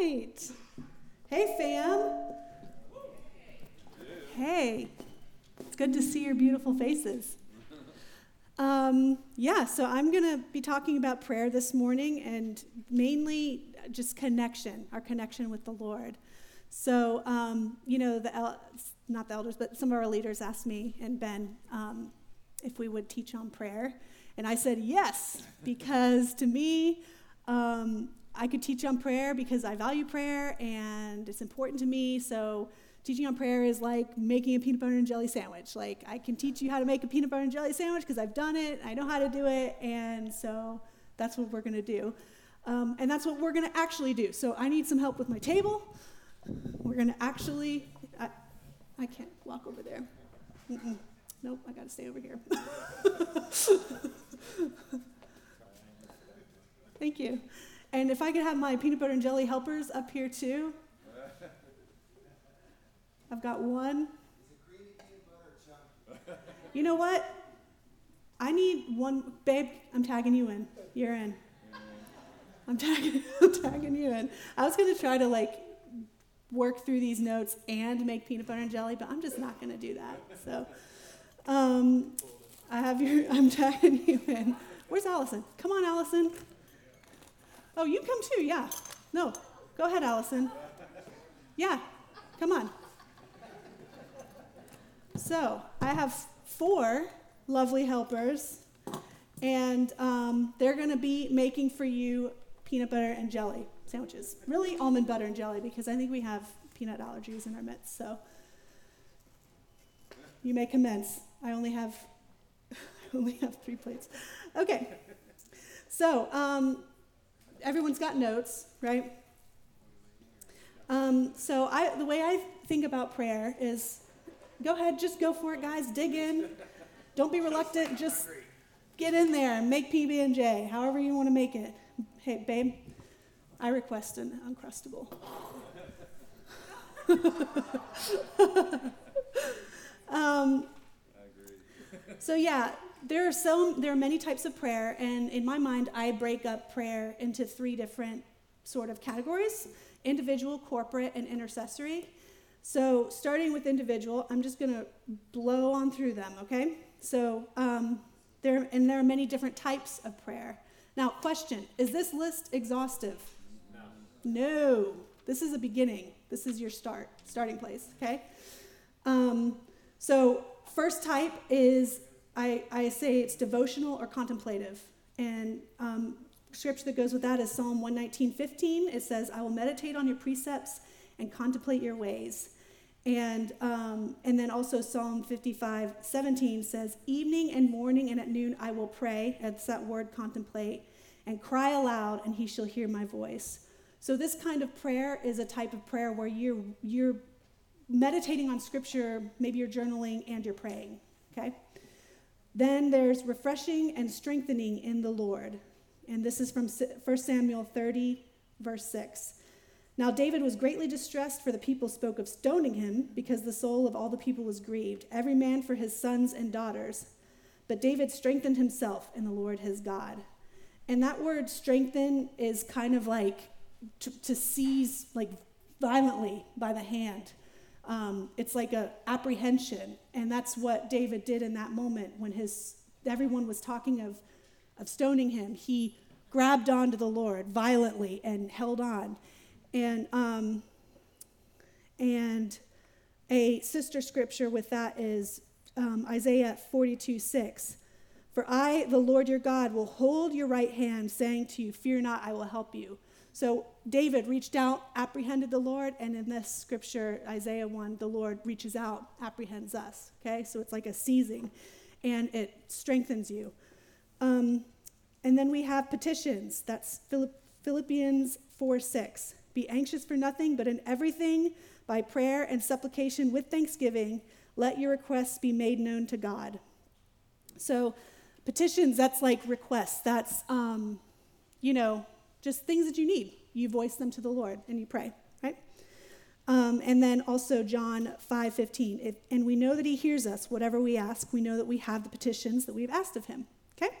right. Hey, fam. Hey. It's good to see your beautiful faces. Um, yeah, so I'm going to be talking about prayer this morning and mainly just connection, our connection with the Lord. So, um, you know, the el- not the elders, but some of our leaders asked me and Ben um, if we would teach on prayer. And I said yes, because to me, um, I could teach on prayer because I value prayer and it's important to me. So, teaching on prayer is like making a peanut butter and jelly sandwich. Like, I can teach you how to make a peanut butter and jelly sandwich because I've done it, I know how to do it, and so that's what we're going to do. Um, and that's what we're going to actually do. So, I need some help with my table. We're going to actually, I, I can't walk over there. Mm-mm. Nope, I got to stay over here. Thank you. And if I could have my peanut butter and jelly helpers up here too. I've got one. You know what? I need one. Babe, I'm tagging you in. You're in. I'm tagging, I'm tagging you in. I was going to try to like work through these notes and make peanut butter and jelly, but I'm just not going to do that. So um, I have your, I'm tagging you in. Where's Allison? Come on, Allison. Oh, you come too, yeah. No, go ahead, Allison. Yeah, come on. So I have four lovely helpers, and um, they're going to be making for you peanut butter and jelly sandwiches. Really, almond butter and jelly, because I think we have peanut allergies in our midst. So you may commence. I only have I only have three plates. Okay. So um, everyone's got notes, right? Um, so I, the way I think about prayer is, go ahead, just go for it, guys. Dig in. Don't be reluctant. Just get in there and make PB and J, however you want to make it. Hey, babe, I request an uncrustable. um, so yeah, there are so there are many types of prayer, and in my mind, I break up prayer into three different sort of categories: individual, corporate, and intercessory. So starting with individual, I'm just going to blow on through them. Okay. So um, there and there are many different types of prayer. Now, question: Is this list exhaustive? No. No. This is a beginning. This is your start, starting place. Okay. Um, so first type is I, I say it's devotional or contemplative. And um, scripture that goes with that is Psalm 119, 15. It says, I will meditate on your precepts and contemplate your ways. And, um, and then also Psalm 55, 17 says, Evening and morning and at noon I will pray. That's that word contemplate. And cry aloud, and he shall hear my voice. So, this kind of prayer is a type of prayer where you're, you're meditating on scripture, maybe you're journaling and you're praying. Okay? Then there's refreshing and strengthening in the Lord. And this is from 1 Samuel 30, verse 6. Now David was greatly distressed, for the people spoke of stoning him, because the soul of all the people was grieved, every man for his sons and daughters. But David strengthened himself in the Lord his God. And that word strengthen is kind of like to, to seize, like violently by the hand. Um, it's like a apprehension, and that's what David did in that moment when his everyone was talking of of stoning him. He grabbed onto the Lord violently and held on, and um, and a sister scripture with that is um, Isaiah 42 6. For I, the Lord your God, will hold your right hand, saying to you, Fear not, I will help you. So David reached out, apprehended the Lord, and in this scripture, Isaiah 1, the Lord reaches out, apprehends us. Okay, so it's like a seizing, and it strengthens you. Um, and then we have petitions. That's Philippians 4 6. Be anxious for nothing, but in everything, by prayer and supplication with thanksgiving, let your requests be made known to God. So, petitions, that's like requests. That's, um, you know, just things that you need. You voice them to the Lord and you pray, right? Um, and then also John 5 15. and we know that he hears us, whatever we ask. We know that we have the petitions that we've asked of him, okay?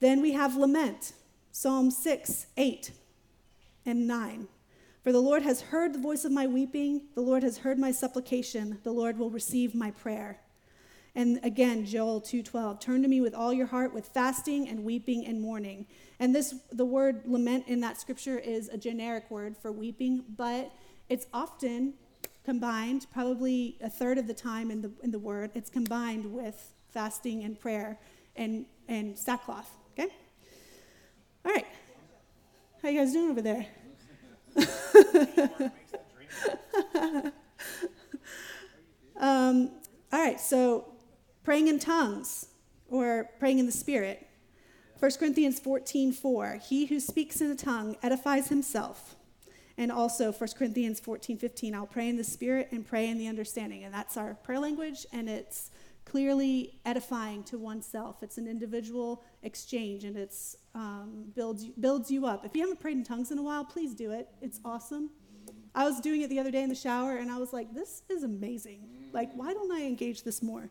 Then we have lament, Psalm 6, 8, and 9. For the Lord has heard the voice of my weeping, the Lord has heard my supplication, the Lord will receive my prayer. And again, Joel 2:12, turn to me with all your heart with fasting and weeping and mourning. And this the word lament in that scripture is a generic word for weeping, but it's often combined, probably a third of the time in the in the word, it's combined with fasting and prayer and and sackcloth, okay? All right. How you guys doing over there? um, all right, so praying in tongues or praying in the Spirit. 1 Corinthians 14 4. He who speaks in a tongue edifies himself. And also 1 Corinthians 14 15. I'll pray in the Spirit and pray in the understanding. And that's our prayer language, and it's clearly edifying to oneself. It's an individual exchange, and it's um, builds builds you up. If you haven't prayed in tongues in a while, please do it. It's awesome. I was doing it the other day in the shower, and I was like, "This is amazing. Like, why don't I engage this more?"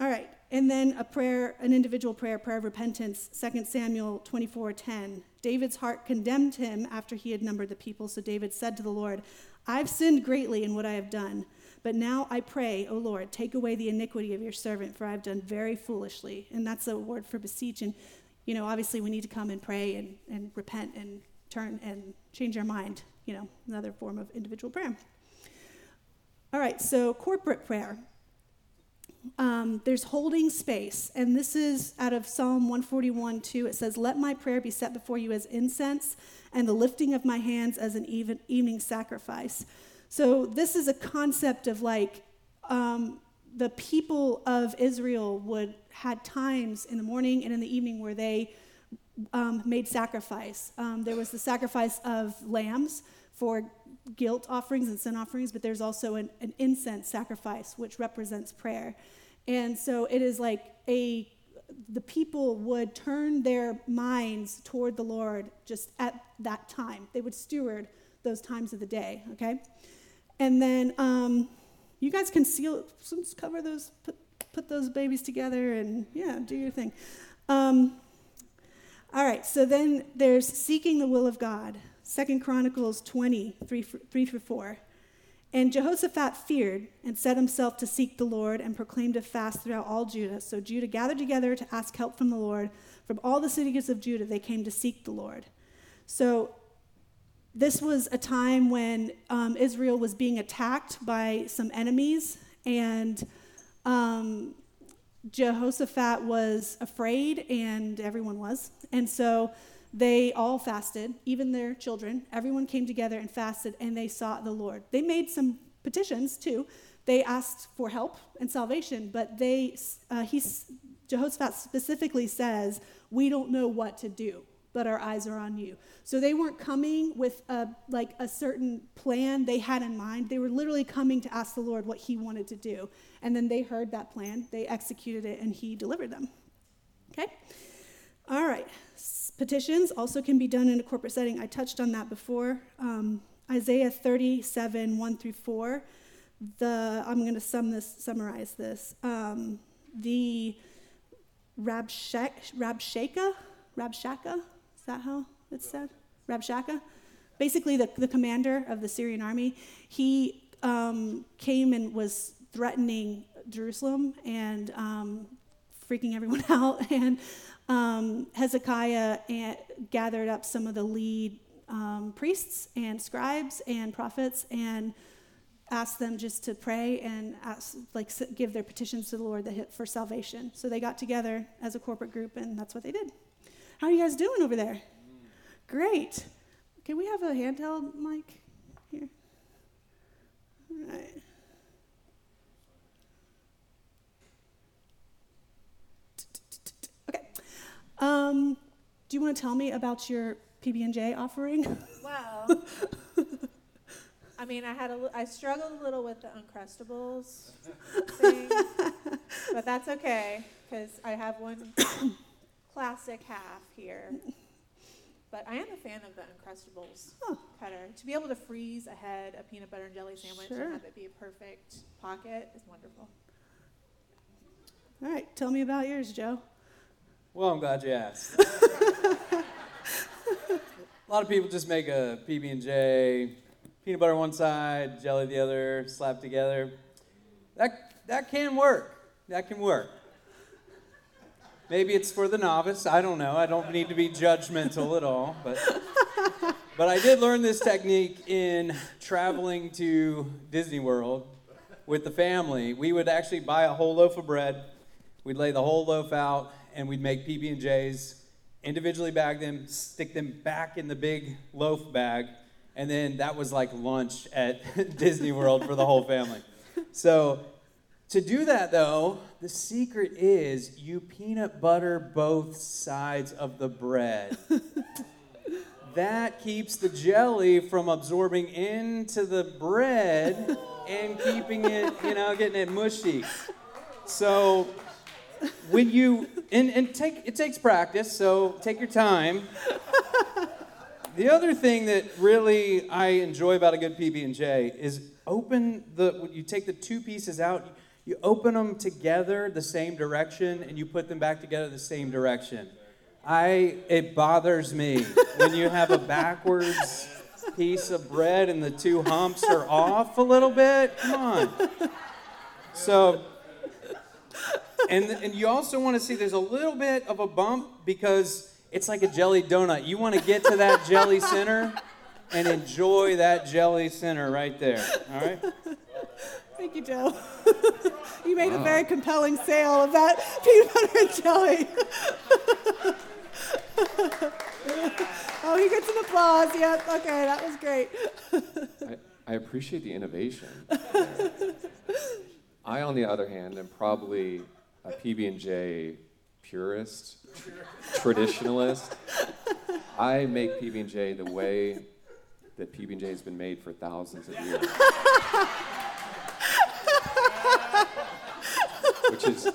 All right, and then a prayer, an individual prayer, prayer of repentance. 2 Samuel 24:10. David's heart condemned him after he had numbered the people, so David said to the Lord, "I've sinned greatly in what I have done." But now I pray, O Lord, take away the iniquity of your servant, for I've done very foolishly. And that's a word for beseech. And, you know, obviously we need to come and pray and, and repent and turn and change our mind, you know, another form of individual prayer. All right, so corporate prayer. Um, there's holding space, and this is out of Psalm 141 2. It says, Let my prayer be set before you as incense, and the lifting of my hands as an even, evening sacrifice. So, this is a concept of like um, the people of Israel would had times in the morning and in the evening where they um, made sacrifice. Um, there was the sacrifice of lambs for guilt offerings and sin offerings, but there's also an, an incense sacrifice, which represents prayer. And so it is like a the people would turn their minds toward the Lord just at that time. They would steward those times of the day, okay? And then um, you guys can seal, cover those, put, put those babies together and yeah, do your thing. Um, all right, so then there's seeking the will of God. Second Chronicles 20, 3, 3 through 4. And Jehoshaphat feared and set himself to seek the Lord and proclaimed a fast throughout all Judah. So Judah gathered together to ask help from the Lord. From all the cities of Judah, they came to seek the Lord. So this was a time when um, Israel was being attacked by some enemies, and um, Jehoshaphat was afraid, and everyone was. And so they all fasted, even their children. Everyone came together and fasted, and they sought the Lord. They made some petitions too. They asked for help and salvation, but they, uh, he, Jehoshaphat specifically says, "We don't know what to do." but our eyes are on you. So they weren't coming with a, like a certain plan they had in mind. They were literally coming to ask the Lord what he wanted to do. And then they heard that plan, they executed it, and he delivered them. Okay? All right. Petitions also can be done in a corporate setting. I touched on that before. Um, Isaiah 37, 1 through 4. The, I'm going to sum this, summarize this. Um, the Rabshakeh, Rabshakeh, Rabshakeh, is that how it's said? Rabshakeh? Basically, the, the commander of the Syrian army, he um, came and was threatening Jerusalem and um, freaking everyone out. And um, Hezekiah and gathered up some of the lead um, priests and scribes and prophets and asked them just to pray and ask, like give their petitions to the Lord for salvation. So they got together as a corporate group, and that's what they did. How are you guys doing over there? Great. Can we have a handheld mic here? All right. Um, do you want to tell me about your PB and J offering? Well, I mean, I had a, I struggled a little with the Uncrustables thing, but that's okay because I have one classic half here. But I am a fan of the Uncrustables huh. cutter. To be able to freeze ahead a peanut butter and jelly sandwich sure. and have it be a perfect pocket is wonderful. All right, tell me about yours, Joe. Well, I'm glad you asked. A lot of people just make a PB and J, peanut butter one side, jelly the other, slap together. That that can work. That can work. Maybe it's for the novice. I don't know. I don't need to be judgmental at all, but but I did learn this technique in traveling to Disney World with the family. We would actually buy a whole loaf of bread. We'd lay the whole loaf out and we'd make PB and J's individually bag them, stick them back in the big loaf bag, and then that was like lunch at Disney World for the whole family. So, to do that though, the secret is you peanut butter both sides of the bread. that keeps the jelly from absorbing into the bread and keeping it, you know, getting it mushy. So, when you and, and take it takes practice, so take your time. the other thing that really I enjoy about a good PB and J is open the you take the two pieces out, you open them together the same direction and you put them back together the same direction. I it bothers me when you have a backwards piece of bread and the two humps are off a little bit. Come on. So and, and you also want to see there's a little bit of a bump because it's like a jelly donut. You want to get to that jelly center and enjoy that jelly center right there. All right? Thank you, Joe. you made wow. a very compelling sale of that peanut butter and jelly. oh, he gets an applause. Yep. Okay, that was great. I, I appreciate the innovation. I, on the other hand, am probably a PB&J purist, traditionalist. I make PB&J the way that PB&J has been made for thousands of years. Which is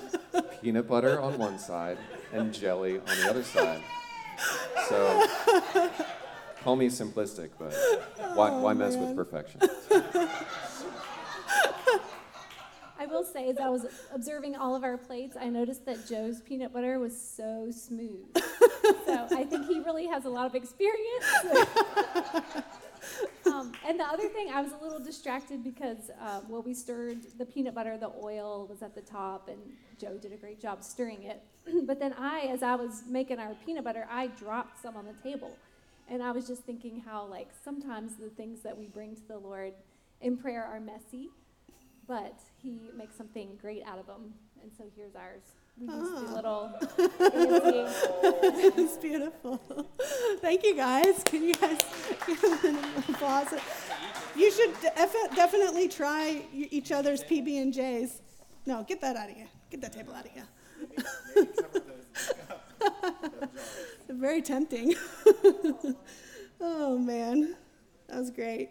peanut butter on one side and jelly on the other side. So call me simplistic, but why, why mess with oh, perfection? I will say, as I was observing all of our plates, I noticed that Joe's peanut butter was so smooth. so I think he really has a lot of experience. um, and the other thing, I was a little distracted because uh, while we stirred the peanut butter, the oil was at the top, and Joe did a great job stirring it. but then I, as I was making our peanut butter, I dropped some on the table. And I was just thinking how, like, sometimes the things that we bring to the Lord in prayer are messy but he makes something great out of them. And so here's ours. We just do ah. little it's beautiful. Thank you guys. Can you guys give an applause? You should def- definitely try each other's PB and J's. No, get that out of here. Get that table out of here. Very tempting. oh man, that was great.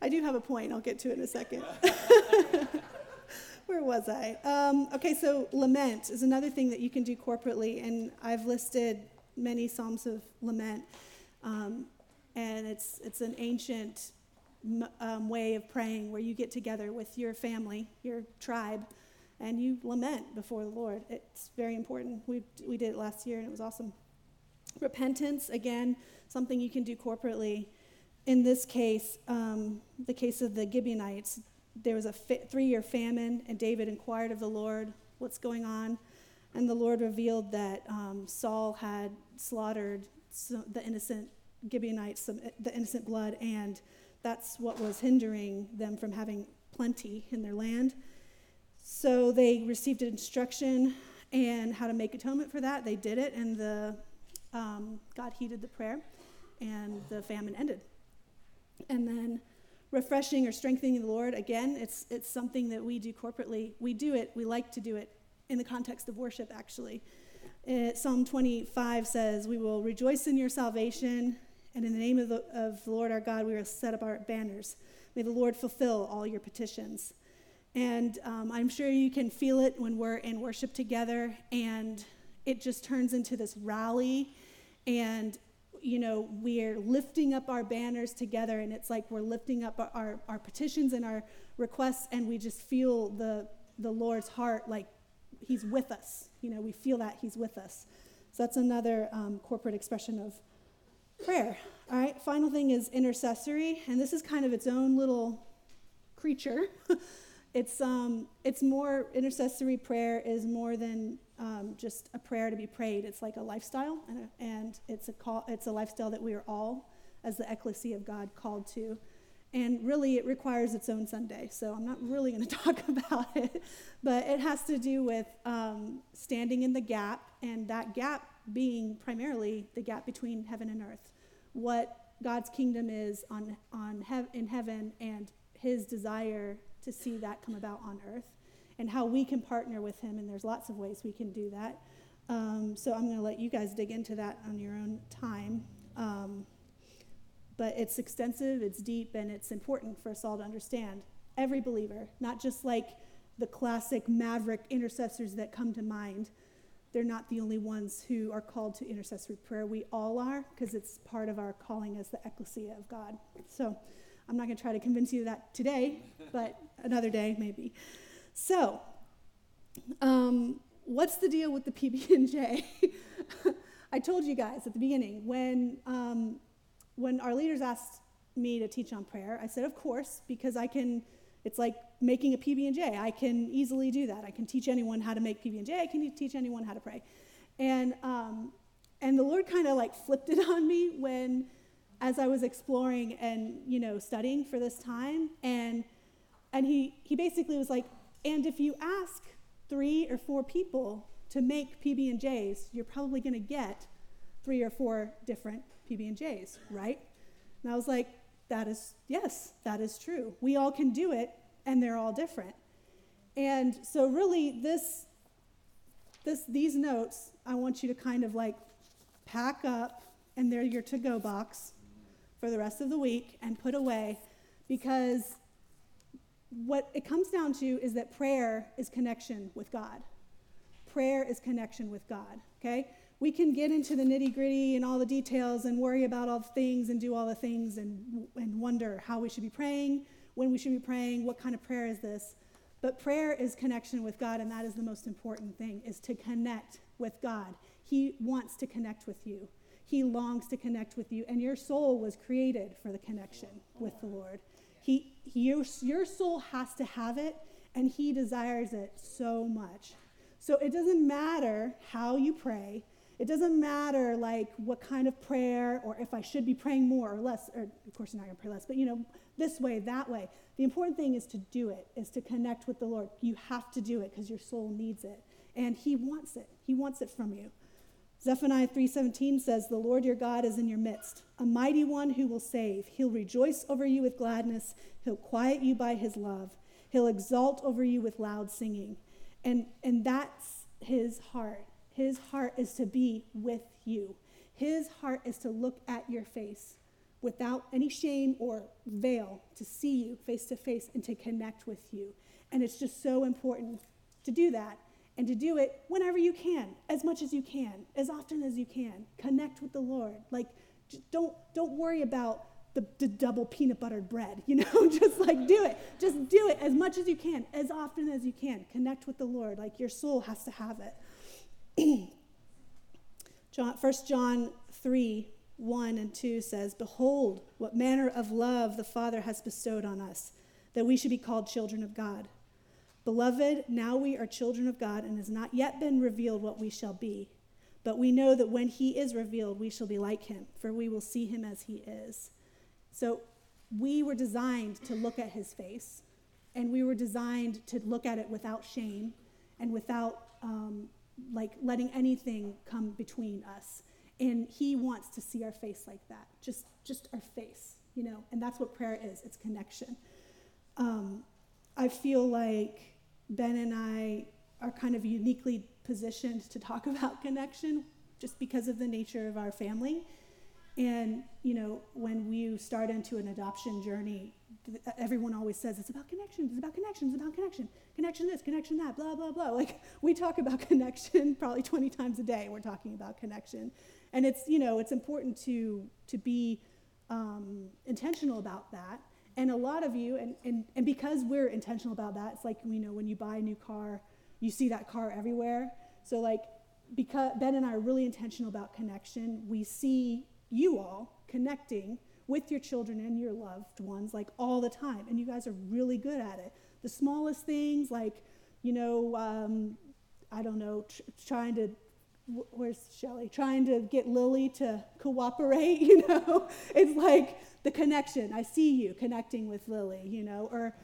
I do have a point. I'll get to it in a second. Where was I? Um, okay, so lament is another thing that you can do corporately, and I've listed many psalms of lament, um, and it's it's an ancient um, way of praying where you get together with your family, your tribe, and you lament before the Lord. It's very important. We we did it last year, and it was awesome. Repentance again, something you can do corporately in this case, um, the case of the Gibeonites, there was a three year famine, and David inquired of the Lord, What's going on? And the Lord revealed that um, Saul had slaughtered the innocent Gibeonites, some, the innocent blood, and that's what was hindering them from having plenty in their land. So they received instruction and how to make atonement for that. They did it, and the, um, God heeded the prayer, and the famine ended. And then refreshing or strengthening the Lord, again, it's, it's something that we do corporately. We do it, we like to do it in the context of worship, actually. It, uh, Psalm 25 says, We will rejoice in your salvation, and in the name of the, of the Lord our God, we will set up our banners. May the Lord fulfill all your petitions. And um, I'm sure you can feel it when we're in worship together, and it just turns into this rally. And you know, we're lifting up our banners together, and it's like we're lifting up our, our, our petitions and our requests, and we just feel the, the Lord's heart like He's with us. You know, we feel that He's with us. So that's another um, corporate expression of prayer. All right, final thing is intercessory, and this is kind of its own little creature. it's um, it's more intercessory prayer is more than um, just a prayer to be prayed. It's like a lifestyle, and, a, and it's a call. It's a lifestyle that we are all, as the ecclesia of God, called to. And really, it requires its own Sunday. So I'm not really going to talk about it, but it has to do with um, standing in the gap, and that gap being primarily the gap between heaven and earth. What God's kingdom is on, on hev- in heaven and his desire to see that come about on earth and how we can partner with him. And there's lots of ways we can do that. Um, so I'm going to let you guys dig into that on your own time. Um, but it's extensive, it's deep, and it's important for us all to understand. Every believer, not just like the classic maverick intercessors that come to mind. They're not the only ones who are called to intercessory prayer. We all are, because it's part of our calling as the ecclesia of God. So I'm not going to try to convince you that today, but another day maybe. So, um, what's the deal with the PB and J? I told you guys at the beginning when um, when our leaders asked me to teach on prayer, I said, of course, because I can. It's like making a PB and J. I can easily do that. I can teach anyone how to make PB and J. I can teach anyone how to pray, and um, and the Lord kind of like flipped it on me when, as I was exploring and you know studying for this time, and and he he basically was like, and if you ask three or four people to make PB and J's, you're probably going to get three or four different PB and J's, right? And I was like, that is yes, that is true. We all can do it, and they're all different. And so, really, this, this, these notes, I want you to kind of like pack up, and they're your to-go box for the rest of the week, and put away, because what it comes down to is that prayer is connection with God. Prayer is connection with God, okay? We can get into the nitty gritty and all the details and worry about all the things and do all the things and, and wonder how we should be praying, when we should be praying, what kind of prayer is this. But prayer is connection with God, and that is the most important thing, is to connect with God. He wants to connect with you. He longs to connect with you, and your soul was created for the connection with the Lord. He, your, your soul has to have it, and He desires it so much. So it doesn't matter how you pray. It doesn't matter like what kind of prayer or if I should be praying more or less, or of course you're not gonna pray less, but you know, this way, that way. The important thing is to do it, is to connect with the Lord. You have to do it because your soul needs it. And He wants it. He wants it from you. Zephaniah 3:17 says, "The Lord your God is in your midst, a mighty one who will save. He'll rejoice over you with gladness. He'll quiet you by his love. He'll exalt over you with loud singing." And and that's his heart. His heart is to be with you. His heart is to look at your face without any shame or veil, to see you face to face and to connect with you. And it's just so important to do that and to do it whenever you can, as much as you can, as often as you can. Connect with the Lord. Like, don't, don't worry about the, the double peanut buttered bread, you know, just like do it. Just do it as much as you can, as often as you can. Connect with the Lord. Like, your soul has to have it. John, 1 John 3 1 and 2 says, Behold, what manner of love the Father has bestowed on us, that we should be called children of God. Beloved, now we are children of God, and has not yet been revealed what we shall be. But we know that when he is revealed, we shall be like him, for we will see him as he is. So we were designed to look at his face, and we were designed to look at it without shame and without um, like letting anything come between us. And he wants to see our face like that, just just our face, you know. And that's what prayer is. It's connection. Um, I feel like Ben and I are kind of uniquely positioned to talk about connection, just because of the nature of our family. And you know, when we start into an adoption journey, everyone always says it's about connection, it's about connection, it's about connection, connection this, connection that, blah, blah, blah. Like we talk about connection probably 20 times a day, we're talking about connection. And it's, you know, it's important to, to be um, intentional about that. And a lot of you, and, and, and because we're intentional about that, it's like, you know, when you buy a new car, you see that car everywhere. So like, because Ben and I are really intentional about connection, we see you all connecting with your children and your loved ones like all the time. And you guys are really good at it. The smallest things, like, you know, um, I don't know, tr- trying to, where's Shelly? Trying to get Lily to cooperate, you know? It's like the connection. I see you connecting with Lily, you know, or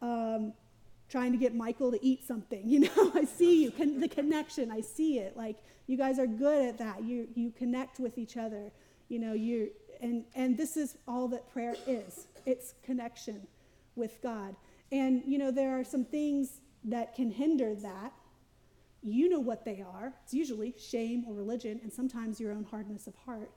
um, trying to get Michael to eat something, you know? I see you, con- the connection, I see it. Like, you guys are good at that. You, you connect with each other, you know, you and, and this is all that prayer is it's connection with God. And, you know, there are some things that can hinder that. You know what they are. It's usually shame or religion, and sometimes your own hardness of heart.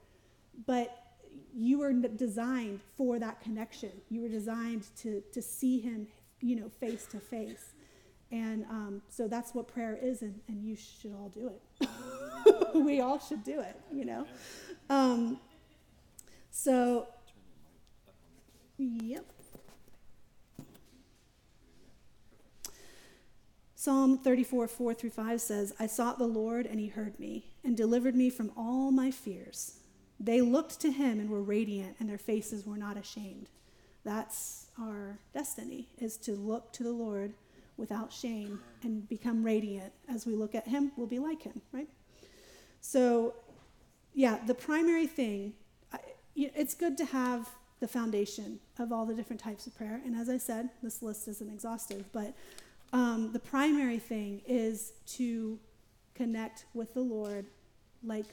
But you were designed for that connection. You were designed to, to see Him, you know, face to face. And um, so that's what prayer is, and, and you should all do it. we all should do it, you know. Um, so, yep. Psalm 34, 4 through 5 says, I sought the Lord, and he heard me, and delivered me from all my fears. They looked to him and were radiant, and their faces were not ashamed. That's our destiny, is to look to the Lord without shame and become radiant. As we look at him, we'll be like him, right? So, yeah, the primary thing it's good to have the foundation of all the different types of prayer. And as I said, this list isn't exhaustive, but um, the primary thing is to connect with the Lord like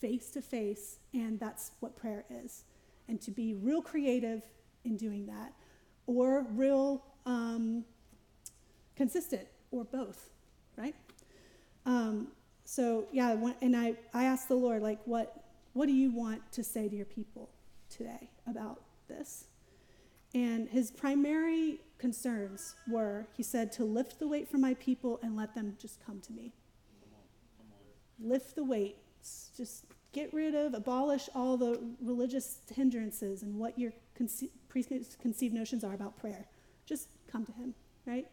face to face, and that's what prayer is. And to be real creative in doing that, or real um, consistent, or both, right? Um, so yeah, and I, I asked the Lord, like, what what do you want to say to your people today about this? And his primary concerns were he said, to lift the weight from my people and let them just come to me. Lift the weights. Just get rid of, abolish all the religious hindrances and what your conce- preconceived notions are about prayer. Just come to him, right?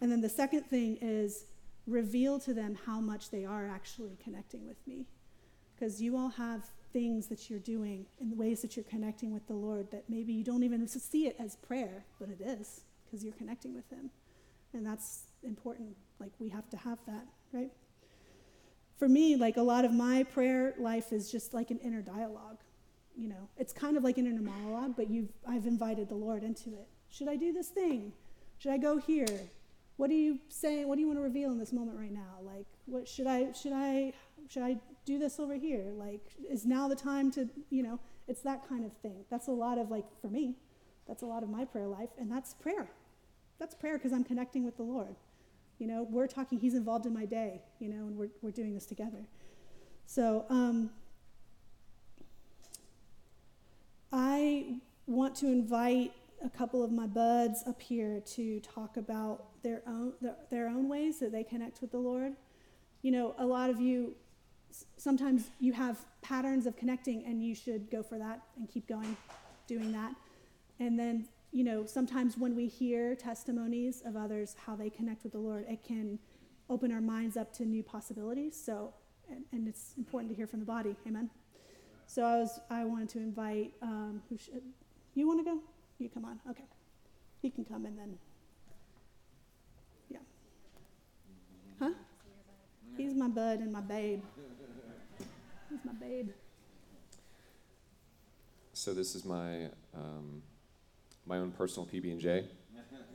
And then the second thing is reveal to them how much they are actually connecting with me. Because you all have things that you're doing in the ways that you're connecting with the Lord that maybe you don't even see it as prayer, but it is because you're connecting with Him. And that's important. Like, we have to have that, right? For me, like, a lot of my prayer life is just like an inner dialogue. You know, it's kind of like an inner monologue, but you've, I've invited the Lord into it. Should I do this thing? Should I go here? What are you saying? What do you want to reveal in this moment right now? Like, what should I, should I, should I do this over here? Like, is now the time to, you know, it's that kind of thing. That's a lot of, like, for me, that's a lot of my prayer life, and that's prayer. That's prayer because I'm connecting with the Lord. You know, we're talking, He's involved in my day, you know, and we're, we're doing this together. So, um, I want to invite a couple of my buds up here to talk about their own their, their own ways that they connect with the Lord. You know, a lot of you sometimes you have patterns of connecting and you should go for that and keep going doing that. And then, you know, sometimes when we hear testimonies of others, how they connect with the Lord, it can open our minds up to new possibilities. So, and, and it's important to hear from the body. Amen. So I was, I wanted to invite, um, who should, you want to go? You come on. Okay. He can come and then, yeah. Huh? He's my bud and my babe. He's my babe. So this is my um, my own personal PB and J.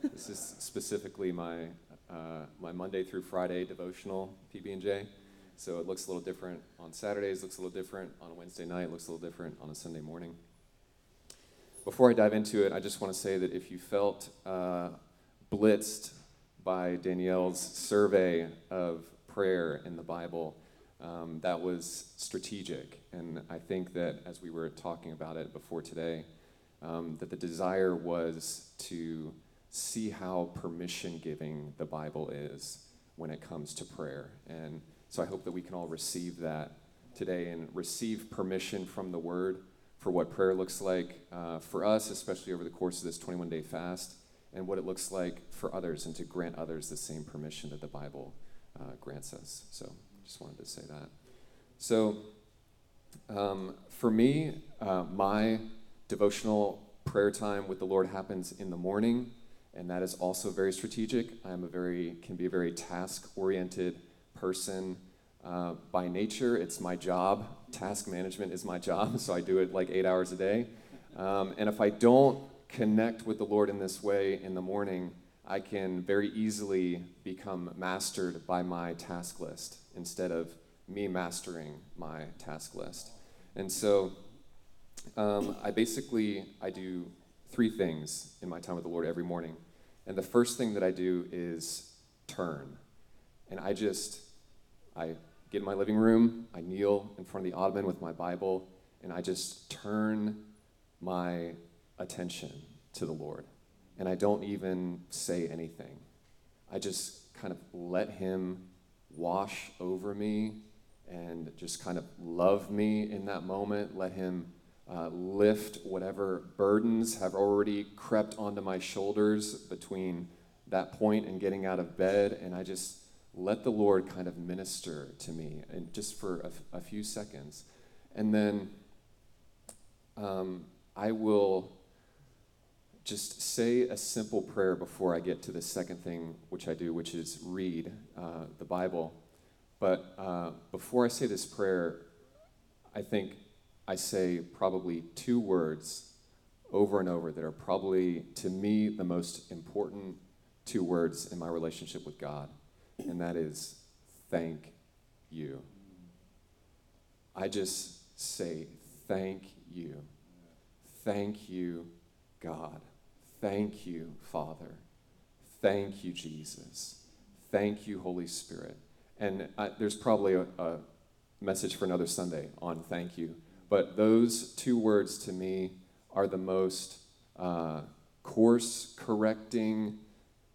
This is specifically my uh, my Monday through Friday devotional PB and J. So it looks a little different on Saturdays. Looks a little different on a Wednesday night. Looks a little different on a Sunday morning. Before I dive into it, I just want to say that if you felt uh, blitzed by Danielle's survey of prayer in the Bible, um, that was strategic. And I think that as we were talking about it before today, um, that the desire was to see how permission giving the Bible is when it comes to prayer. And so I hope that we can all receive that today and receive permission from the Word for what prayer looks like uh, for us, especially over the course of this 21 day fast, and what it looks like for others, and to grant others the same permission that the Bible uh, grants us. So just wanted to say that. So Um, for me, uh, my devotional prayer time with the Lord happens in the morning, and that is also very strategic. I'm a very can be a very task-oriented person uh, by nature. It's my job. Task management is my job, so I do it like eight hours a day. Um, and if I don't connect with the Lord in this way in the morning, I can very easily become mastered by my task list instead of me mastering my task list. And so um, I basically I do three things in my time with the Lord every morning. And the first thing that I do is turn. And I just I get in my living room, I kneel in front of the ottoman with my Bible, and I just turn my attention to the Lord. And I don't even say anything. I just kind of let Him wash over me and just kind of love me in that moment. Let Him uh, lift whatever burdens have already crept onto my shoulders between that point and getting out of bed. And I just let the Lord kind of minister to me, and just for a, a few seconds. And then um, I will just say a simple prayer before I get to the second thing, which I do, which is read uh, the Bible. But uh, before I say this prayer, I think I say probably two words over and over that are probably, to me, the most important two words in my relationship with God, and that is thank you. I just say thank you. Thank you, God. Thank you, Father. Thank you, Jesus. Thank you, Holy Spirit. And I, there's probably a, a message for another Sunday on thank you. But those two words to me are the most uh, course correcting,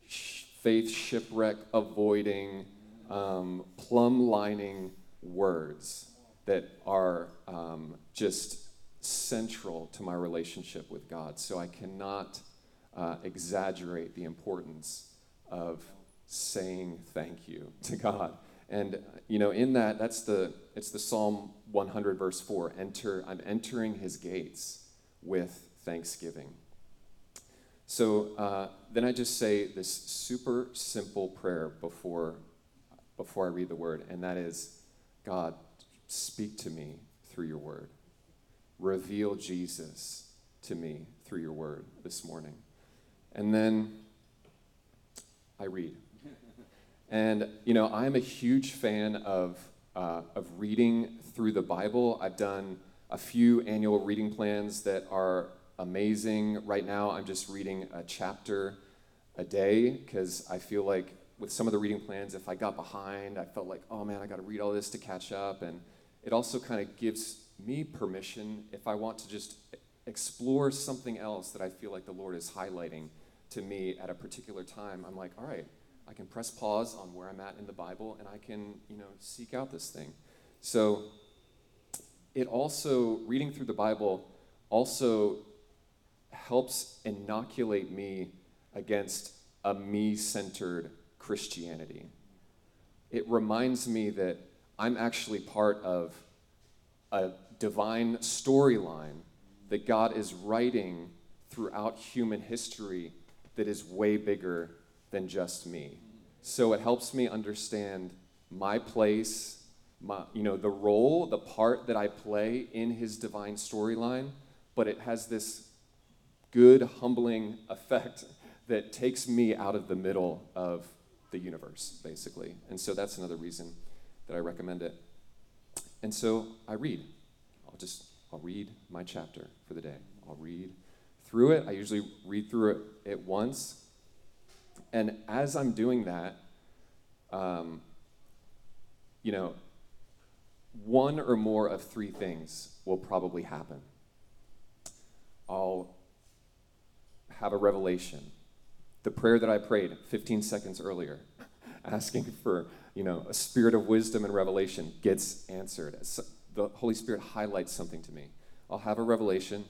sh- faith shipwreck avoiding, um, plumb lining words that are um, just central to my relationship with God. So I cannot uh, exaggerate the importance of saying thank you to God. And you know, in that, that's the it's the Psalm 100 verse 4. Enter, I'm entering His gates with thanksgiving. So uh, then I just say this super simple prayer before before I read the word, and that is, God, speak to me through your word. Reveal Jesus to me through your word this morning. And then I read. And, you know, I'm a huge fan of, uh, of reading through the Bible. I've done a few annual reading plans that are amazing. Right now, I'm just reading a chapter a day because I feel like with some of the reading plans, if I got behind, I felt like, oh man, I got to read all this to catch up. And it also kind of gives me permission if I want to just explore something else that I feel like the Lord is highlighting to me at a particular time. I'm like, all right, I can press pause on where I'm at in the Bible and I can, you know, seek out this thing. So it also, reading through the Bible also helps inoculate me against a me centered Christianity. It reminds me that I'm actually part of a divine storyline that God is writing throughout human history that is way bigger than just me. So it helps me understand my place, my, you know, the role, the part that I play in his divine storyline, but it has this good, humbling effect that takes me out of the middle of the universe, basically. And so that's another reason that I recommend it. And so I read. I'll just I'll read my chapter for the day. I'll read through it. I usually read through it at once. And as I'm doing that, um, you know, one or more of three things will probably happen. I'll have a revelation. The prayer that I prayed 15 seconds earlier, asking for, you know, a spirit of wisdom and revelation gets answered. The Holy Spirit highlights something to me. I'll have a revelation.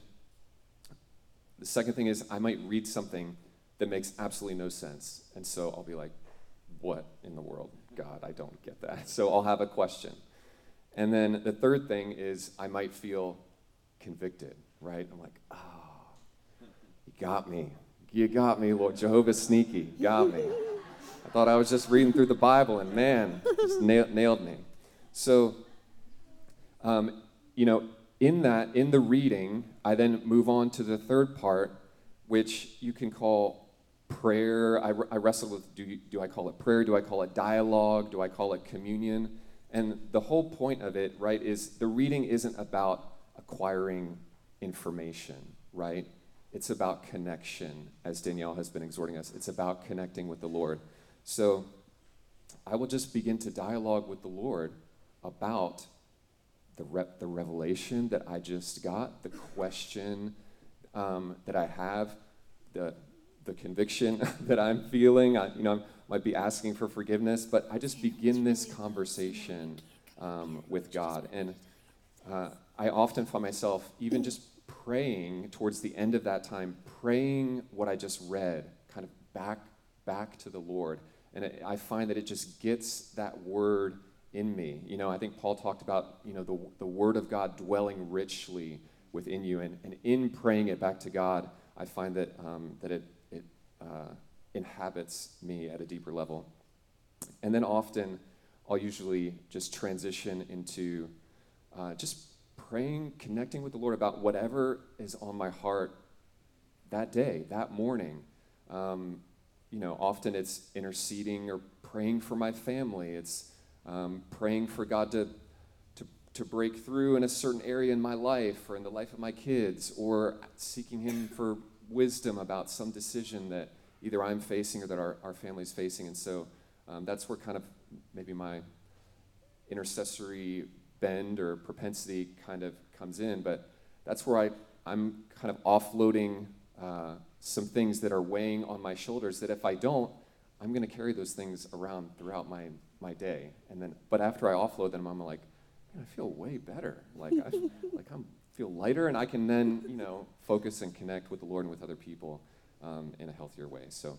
The second thing is I might read something that makes absolutely no sense. And so I'll be like, what in the world? God, I don't get that. So I'll have a question. And then the third thing is I might feel convicted, right? I'm like, oh, you got me. You got me, Lord. Jehovah's sneaky. Got me. I thought I was just reading through the Bible, and man, just nailed, nailed me. So, um, you know, in that, in the reading, I then move on to the third part, which you can call prayer. I, I wrestled with do, you, do I call it prayer? Do I call it dialogue? Do I call it communion? And the whole point of it, right, is the reading isn't about acquiring information, right? It's about connection, as Danielle has been exhorting us. It's about connecting with the Lord. So I will just begin to dialogue with the Lord about the, re- the revelation that I just got, the question um, that I have, the, the conviction that I'm feeling. I, you know, I might be asking for forgiveness, but I just begin this conversation um, with God. And uh, I often find myself even just praying towards the end of that time, praying what I just read, kind of back back to the Lord. And it, I find that it just gets that word in me. You know, I think Paul talked about, you know, the, the word of God dwelling richly within you. And, and in praying it back to God, I find that, um, that it, it uh, inhabits me at a deeper level. And then often I'll usually just transition into uh, just praying, connecting with the Lord about whatever is on my heart that day, that morning. Um, you know, often it's interceding or praying for my family. It's um, praying for God to, to, to break through in a certain area in my life or in the life of my kids, or seeking Him for wisdom about some decision that either I'm facing or that our, our family's facing. And so um, that's where kind of maybe my intercessory bend or propensity kind of comes in. But that's where I, I'm kind of offloading uh, some things that are weighing on my shoulders that if I don't, I'm going to carry those things around throughout my, my day. And then, but after I offload them, I'm like, I feel way better. Like I like I'm feel lighter, and I can then you know focus and connect with the Lord and with other people um, in a healthier way. So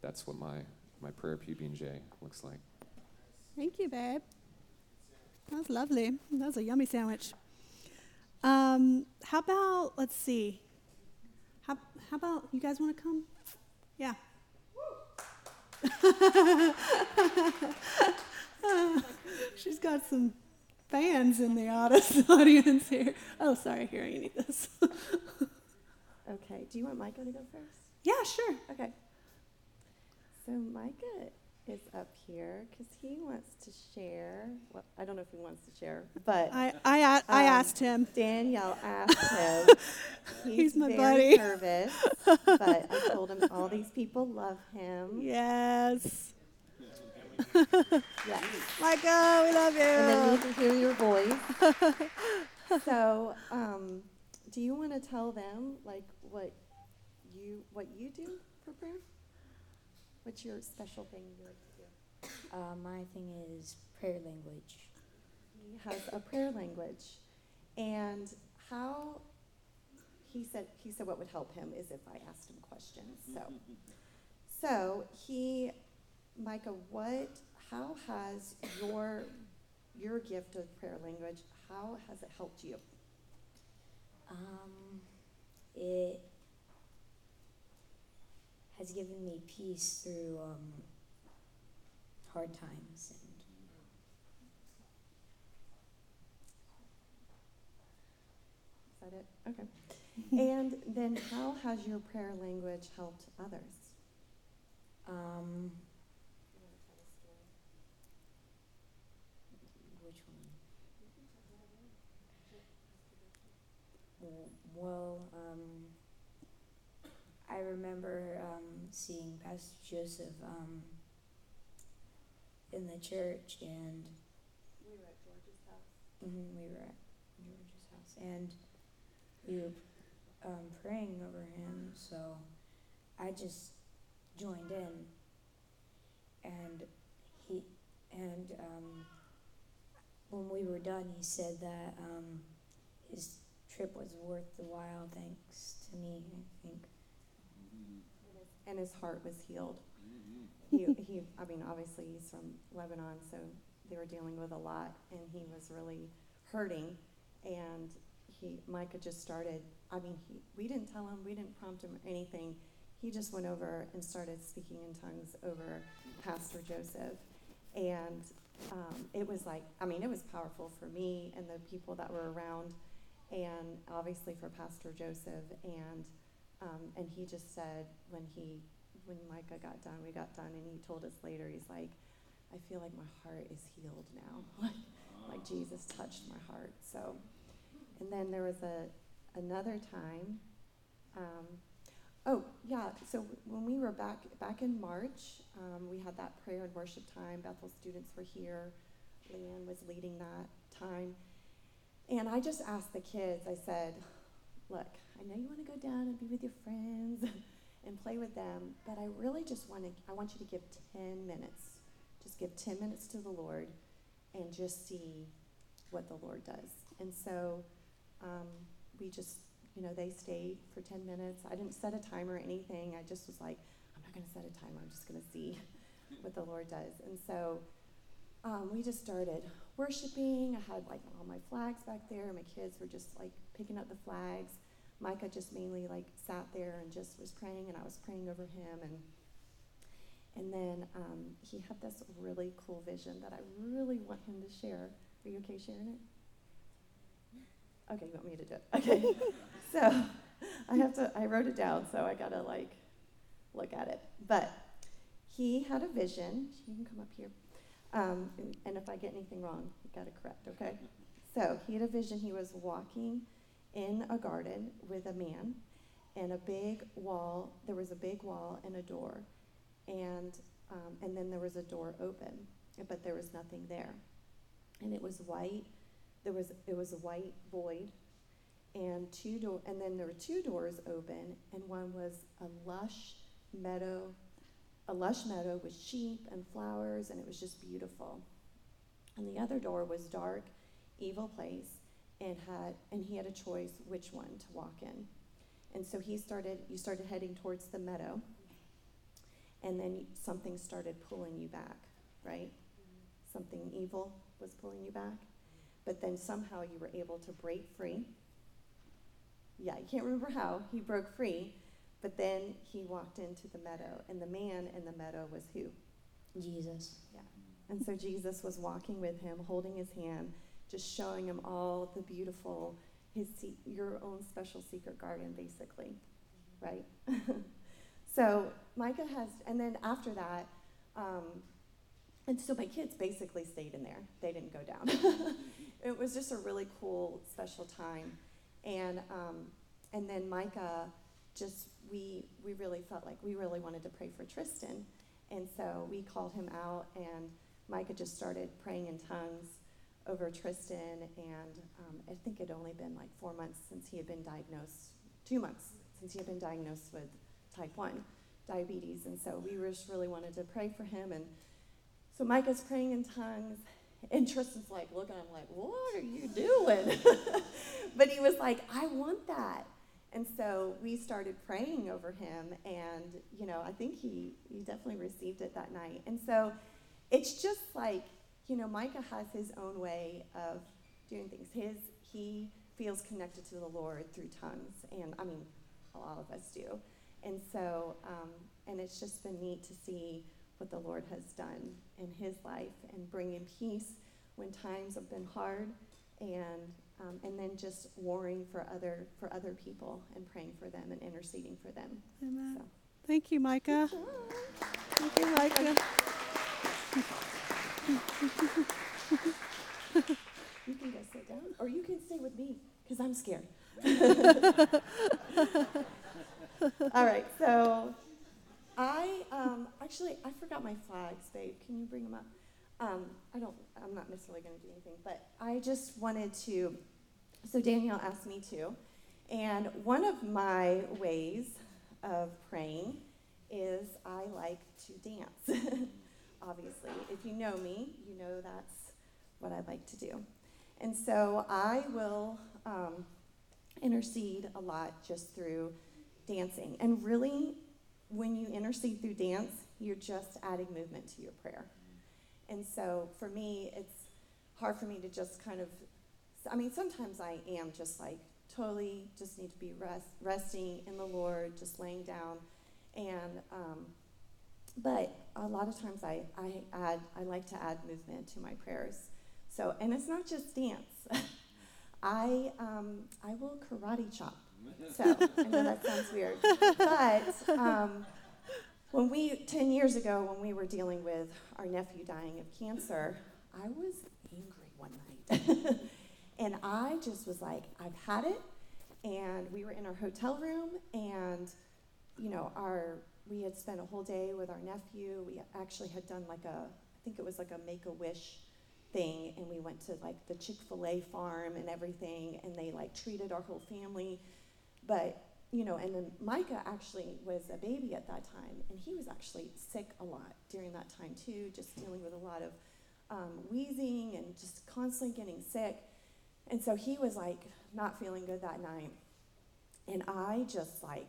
that's what my my prayer PB and J looks like. Thank you, babe. That was lovely. That was a yummy sandwich. Um, how about let's see. How how about you guys want to come? Yeah. She's got some fans in the audience here. Oh, sorry. Here, you need this. Okay, do you want Micah to go first? yeah, sure. Okay. So Micah is up here because he wants to share. Well, I don't know if he wants to share, but I I, a- I Um, asked him. Danielle asked him. He's my very buddy. nervous, but I told him all these people love him. Yes. Yes. Michael, we love you. And we you. can hear your voice. so, um, do you want to tell them like what you what you do for prayer? What's your special thing you like to do? Uh, my thing is prayer language. He has a prayer language, and how he said he said what would help him is if I asked him questions. So, so he, Micah, what? How has your your gift of prayer language? How has it helped you? Um, it has given me peace through um, hard times and Is that it? Okay. and then, how has your prayer language helped others? um, which one? W- Well, um, I remember um, seeing Pastor Joseph um, in the church, and We were at George's house. mhm, we were at George's house, and we were um, praying over him. So I just joined in, and he and um, when we were done, he said that um, his trip was worth the while, thanks to me. I think. and his heart was healed. He, he, I mean, obviously he's from Lebanon, so they were dealing with a lot, and he was really hurting. And he, Micah just started. I mean, he, we didn't tell him, we didn't prompt him or anything. He just went over and started speaking in tongues over Pastor Joseph, and um, it was like, I mean, it was powerful for me and the people that were around, and obviously for Pastor Joseph. And um, and he just said when he when Micah got done, we got done, and he told us later, he's like, I feel like my heart is healed now, like like Jesus touched my heart. So, and then there was a another time. Um, oh yeah, so when we were back back in March, um, we had that prayer and worship time. Bethel students were here. Leanne was leading that time, and I just asked the kids. I said, "Look, I know you want to go down and be with your friends." and play with them. But I really just want to, I want you to give 10 minutes. Just give 10 minutes to the Lord and just see what the Lord does. And so um, we just, you know, they stayed for 10 minutes. I didn't set a timer or anything. I just was like, I'm not going to set a timer. I'm just going to see what the Lord does. And so um, we just started worshiping. I had like all my flags back there. My kids were just like picking up the flags. Micah just mainly like sat there and just was praying, and I was praying over him, and and then um, he had this really cool vision that I really want him to share. Are you okay sharing it? Okay, you want me to do it? Okay. so I have to. I wrote it down, so I gotta like look at it. But he had a vision. You can come up here. Um, and, if I get anything wrong, you gotta correct. Okay. So he had a vision. He was walking in a garden with a man and a big wall. There was a big wall and a door, and um, and then there was a door open, but there was nothing there, and it was white. There was it was a white void, and two door and then there were two doors open, and one was a lush meadow, a lush meadow with sheep and flowers, and it was just beautiful. And the other door was dark, evil place and had and he had a choice which one to walk in. And so he started you started heading towards the meadow and then something started pulling you back, right? Something evil was pulling you back. But then somehow you were able to break free. Yeah, I can't remember how. He broke free, but then he walked into the meadow, and the man in the meadow was who? Jesus. Yeah. And so Jesus was walking with him, holding his hand, just showing him all the beautiful, his your own special secret garden, basically, right? so Micah has, and then after that, um, and so my kids basically stayed in there. They didn't go down. it was just a really cool, special time, and um, and then Micah just we we really felt like we really wanted to pray for Tristan, and so we called him out, and Micah just started praying in tongues over Tristan, and um, I think it had only been like four months since he had been diagnosed, two months since he had been diagnosed with type 1 diabetes. And so we just really wanted to pray for him. And so Micah's praying in tongues, and Tristan's like looking him like, What are you doing? but he was like, I want that. And so we started praying over him, and you know, I think he, he definitely received it that night. And so it's just like you know, Micah has his own way of doing things. His he feels connected to the Lord through tongues, and I mean, all of us do. And so, um, and it's just been neat to see what the Lord has done in his life and bring him peace when times have been hard, and um, and then just warring for other for other people and praying for them and interceding for them. Amen. So. Thank you, Micah. Thank you, Micah. You can go sit down, or you can stay with me, because I'm scared. All right, so I um, actually I forgot my flags, babe. Can you bring them up? Um, I don't. I'm not necessarily going to do anything, but I just wanted to. So Danielle asked me to, and one of my ways of praying is I like to dance. Obviously, if you know me, you know that's what I like to do. And so I will um, intercede a lot just through dancing. And really, when you intercede through dance, you're just adding movement to your prayer. And so for me, it's hard for me to just kind of, I mean, sometimes I am just like totally just need to be rest, resting in the Lord, just laying down. And, um, but a lot of times I, I add, I like to add movement to my prayers. So, and it's not just dance. I, um, I will karate chop. So, I know that sounds weird. But, um, when we, 10 years ago, when we were dealing with our nephew dying of cancer, I was angry one night. and I just was like, I've had it. And we were in our hotel room, and, you know, our, we had spent a whole day with our nephew. We actually had done like a, I think it was like a make a wish thing, and we went to like the Chick fil A farm and everything, and they like treated our whole family. But you know, and then Micah actually was a baby at that time, and he was actually sick a lot during that time too, just dealing with a lot of um, wheezing and just constantly getting sick. And so he was like not feeling good that night. And I just like,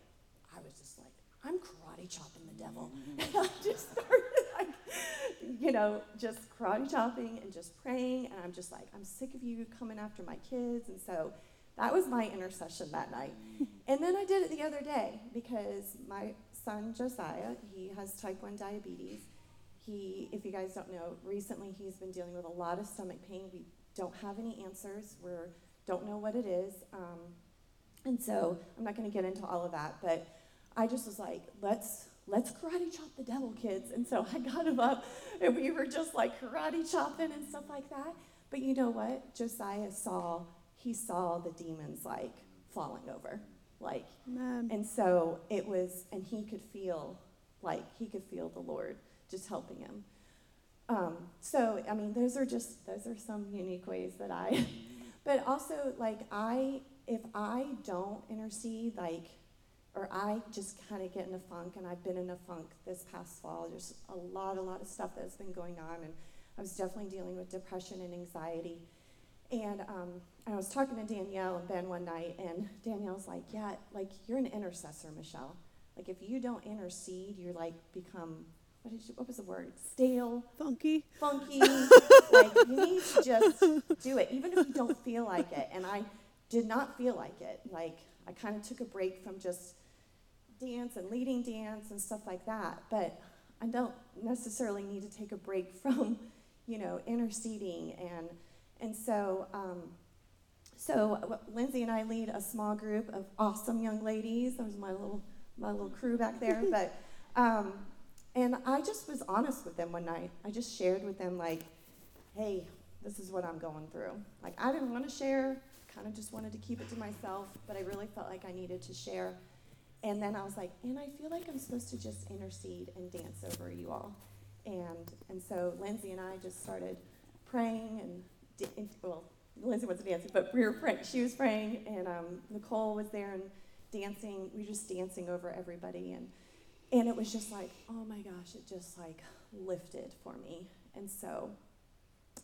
I was just like, I'm karate chopping the devil. And I just started like, you know, just karate chopping and just praying. And I'm just like, I'm sick of you coming after my kids. And so that was my intercession that night. And then I did it the other day because my son Josiah, he has type 1 diabetes. He, if you guys don't know, recently he's been dealing with a lot of stomach pain. We don't have any answers. We don't know what it is. Um, and so I'm not going to get into all of that, but I just was like, let's let's karate chop the devil, kids. And so I got him up, and we were just like karate chopping and stuff like that. But you know what? Josiah saw he saw the demons like falling over, like, and so it was, and he could feel like he could feel the Lord just helping him. Um, so I mean, those are just those are some unique ways that I. but also, like I, if I don't intercede, like, or I just kind of get in a funk, and I've been in a funk this past fall. There's a lot, a lot of stuff that's been going on, and I was definitely dealing with depression and anxiety. And um, I was talking to Danielle and Ben one night, and Danielle's like, "Yeah, like you're an intercessor, Michelle. Like if you don't intercede, you're like become what did you, what was the word? Stale, Funky. funky. like you need to just do it, even if you don't feel like it. And I did not feel like it. Like I kind of took a break from just dance and leading dance and stuff like that. But I don't necessarily need to take a break from, you know, interceding and and so. Um, so uh, Lindsay and I lead a small group of awesome young ladies. That was my little my little crew back there, but. Um, and I just was honest with them one night. I just shared with them, like, hey, this is what I'm going through. Like, I didn't want to share, kind of just wanted to keep it to myself, but I really felt like I needed to share. And then I was like, and I feel like I'm supposed to just intercede and dance over you all. And, and so Lindsay and I just started praying, and, well, Lindsay wasn't dancing, but we were praying. She was praying, and um, Nicole was there and dancing. We were just dancing over everybody. And and it was just like, oh my gosh, it just like lifted for me. And so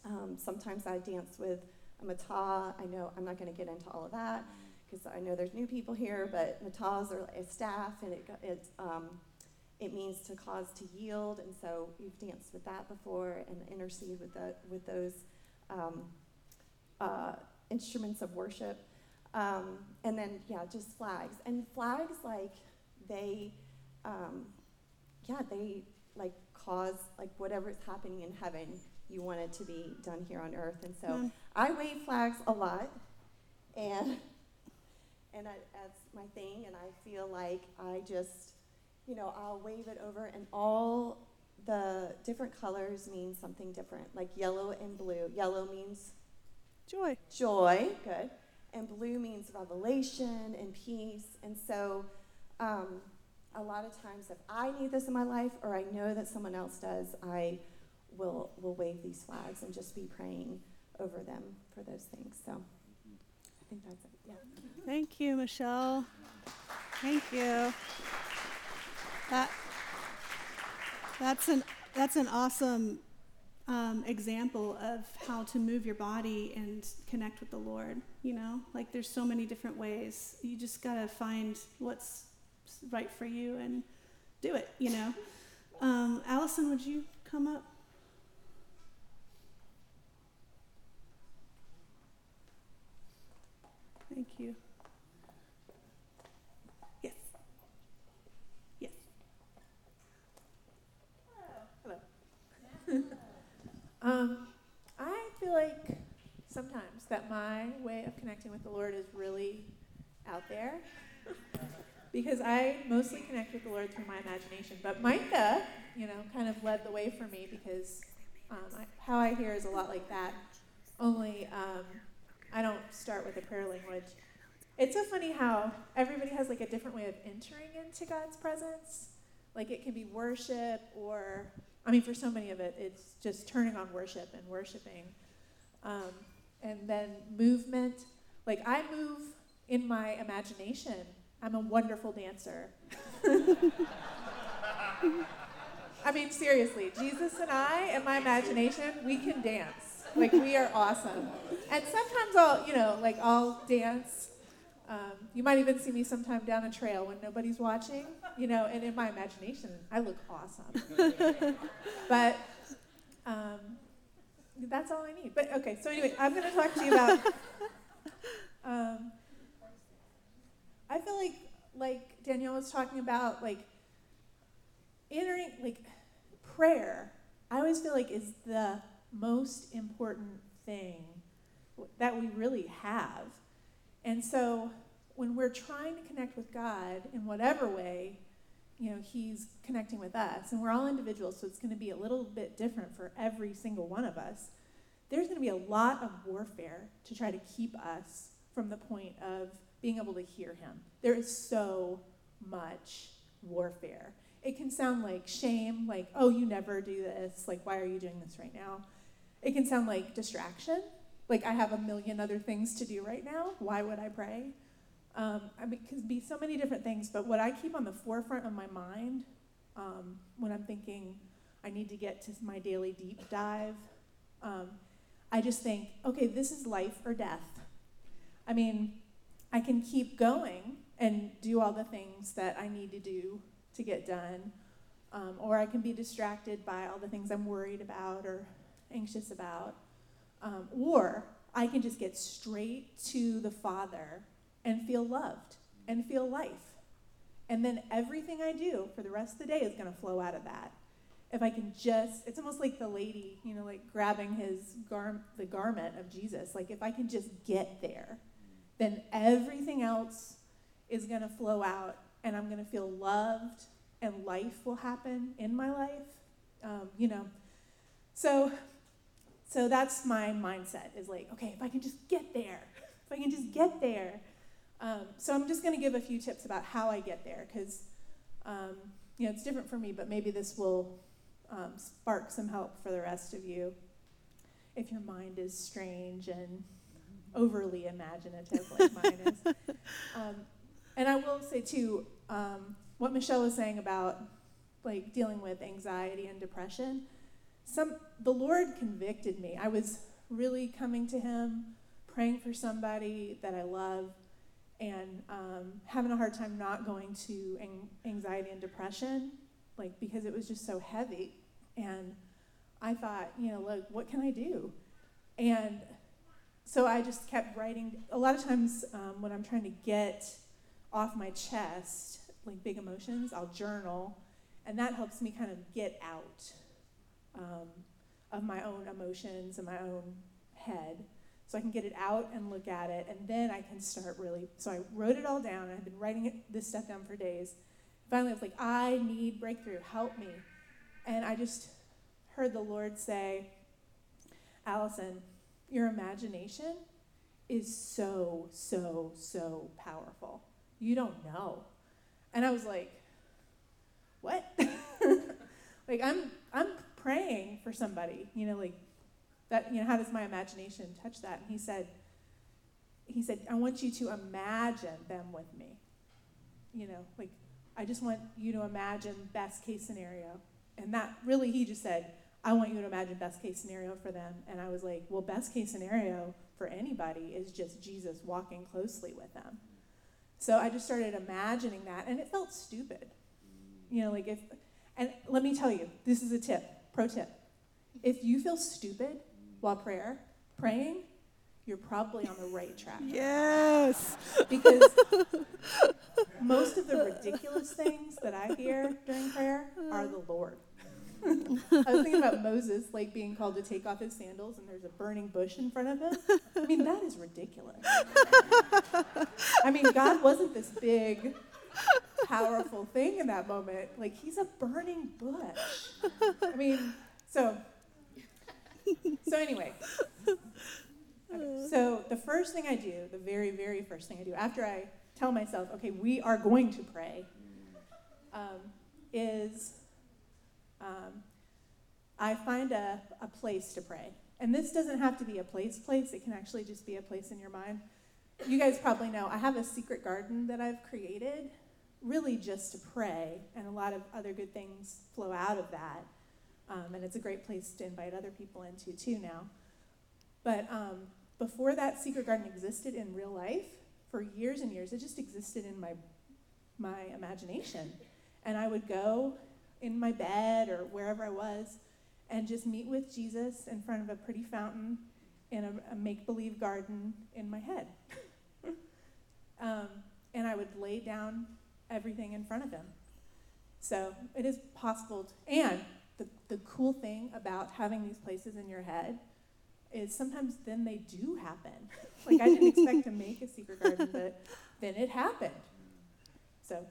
um, sometimes I dance with a matah. I know I'm not going to get into all of that because I know there's new people here, but matahs are a staff, and it it um, it means to cause to yield. And so we've danced with that before and intercede with the with those um, uh, instruments of worship. Um, and then yeah, just flags and flags like they um, yeah, they like cause like whatever whatever's happening in heaven, you want it to be done here on earth. And so Mm. I wave flags a lot, and and I, that's my thing. And I feel like I just, you know, I'll wave it over, and all the different colors mean something different. Like yellow and blue. Yellow means Joy. joy, good, and blue means revelation and peace. And so, um, a lot of times, if I need this in my life or I know that someone else does, I will will wave these flags and just be praying over them for those things. So, I think that's it. Yeah. Thank you, Michelle. Thank you. That that's an that's an awesome um, example of how to move your body and connect with the Lord. You know, like there's so many different ways. You just gotta find what's right for you and do it. You know, um, Allison, would you come up? Thank you. Um, I feel like sometimes that my way of connecting with the Lord is really out there because I mostly connect with the Lord through my imagination. But Micah, you know, kind of led the way for me because um, I, how I hear is a lot like that. Only um, I don't start with a prayer language. It's so funny how everybody has like a different way of entering into God's presence. Like it can be worship, or I mean, for so many of it, it's just turning on worship and worshiping. Um, and then movement. Like I move in my imagination. I'm a wonderful dancer. I mean, seriously, Jesus and I, in my imagination, we can dance. Like we are awesome. And sometimes I'll, you know, like I'll dance. Um, you might even see me sometime down a trail when nobody's watching, you know, and in my imagination, I look awesome. but um, that's all I need. But okay, so anyway, I'm going to talk to you about. Um, I feel like, like Danielle was talking about, like entering, like prayer. I always feel like is the most important thing that we really have. And so when we're trying to connect with God in whatever way, you know, He's connecting with us, and we're all individuals, so it's going to be a little bit different for every single one of us. There's going to be a lot of warfare to try to keep us from the point of being able to hear Him. There is so much warfare. It can sound like shame, like, oh, you never do this. Like, why are you doing this right now? It can sound like distraction, like, I have a million other things to do right now. Why would I pray? Um, I mean, it could be so many different things, but what I keep on the forefront of my mind um, when I'm thinking I need to get to my daily deep dive, um, I just think, okay, this is life or death. I mean, I can keep going and do all the things that I need to do to get done, um, or I can be distracted by all the things I'm worried about or anxious about. Um, or I can just get straight to the Father and feel loved and feel life. And then everything I do for the rest of the day is going to flow out of that. If I can just, it's almost like the lady, you know, like grabbing his gar- the garment of Jesus. Like if I can just get there, then everything else is going to flow out and I'm going to feel loved and life will happen in my life. Um, you know, so so that's my mindset is like, okay, if I can just get there, if I can just get there. Um, so I'm just going to give a few tips about how I get there because, um, you know, it's different for me, but maybe this will um, spark some help for the rest of you if your mind is strange and overly imaginative like mine is. Um, and I will say too, um, what Michelle was saying about like dealing with anxiety and depression some the Lord convicted me. I was really coming to Him, praying for somebody that I love, and um, having a hard time not going to anxiety and depression, like because it was just so heavy. And I thought, you know, look, what can I do? And so I just kept writing. A lot of times um, when I'm trying to get off my chest, like big emotions, I'll journal, and that helps me kind of get out um, of my own emotions and my own head so I can get it out and look at it, and then I can start really. So I wrote it all down. I've been writing it, this stuff down for days. Finally, I was like, I need breakthrough. Help me. And I just heard the Lord say, Allison, your imagination is so, so, so powerful. You don't know. And I was like, what? like I'm I'm praying for somebody, you know, like that, you know, how does my imagination touch that? And he said, he said, I want you to imagine them with me. You know, like, I just want you to imagine best case scenario. And that really, he just said, I want you to imagine best case scenario for them. And I was like, well, best case scenario for anybody is just Jesus walking closely with them. So I just started imagining that, and it felt stupid. You know, like if, and let me tell you, this is a tip Pro tip if you feel stupid while prayer, praying, you're probably on the right track. Yes. Because most of the ridiculous things that I hear during prayer are the Lord. I was thinking about Moses, like being called to take off his sandals, and there's a burning bush in front of him. I mean, that is ridiculous. I mean, God wasn't this big, powerful thing in that moment. Like, he's a burning bush. I mean, so, so anyway. Okay, so the first thing I do, the very, very first thing I do after I tell myself, okay, we are going to pray, um, is um, I find a, a place to pray. And this doesn't have to be a place place, it can actually just be a place in your mind. You guys probably know I have a secret garden that I've created really just to pray, and a lot of other good things flow out of that. Um, and it's a great place to invite other people into too now. But um, before that secret garden existed in real life, for years and years, it just existed in my my imagination. And I would go in my bed or wherever I was and just meet with Jesus in front of a pretty fountain in a, a make believe garden in my head. um, and I would lay down everything in front of him. So it is possible. To, and the, the cool thing about having these places in your head is sometimes then they do happen. like I didn't expect to make a secret garden, but then it happened. So,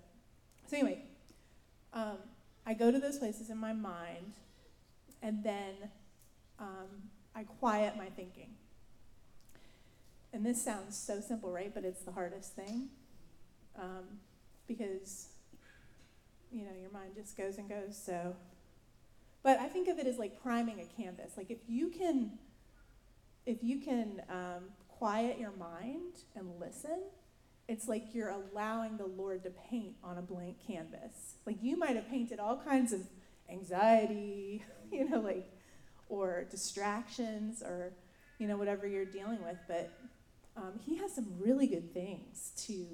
so anyway, um, I go to those places in my mind, and then um, I quiet my thinking. And this sounds so simple, right? But it's the hardest thing um, because you know your mind just goes and goes. So, but I think of it as like priming a canvas. Like if you can, if you can um, quiet your mind and listen, it's like you're allowing the Lord to paint on a blank canvas. Like you might have painted all kinds of anxiety, you know, like, or distractions, or, you know, whatever you're dealing with, but um, He has some really good things to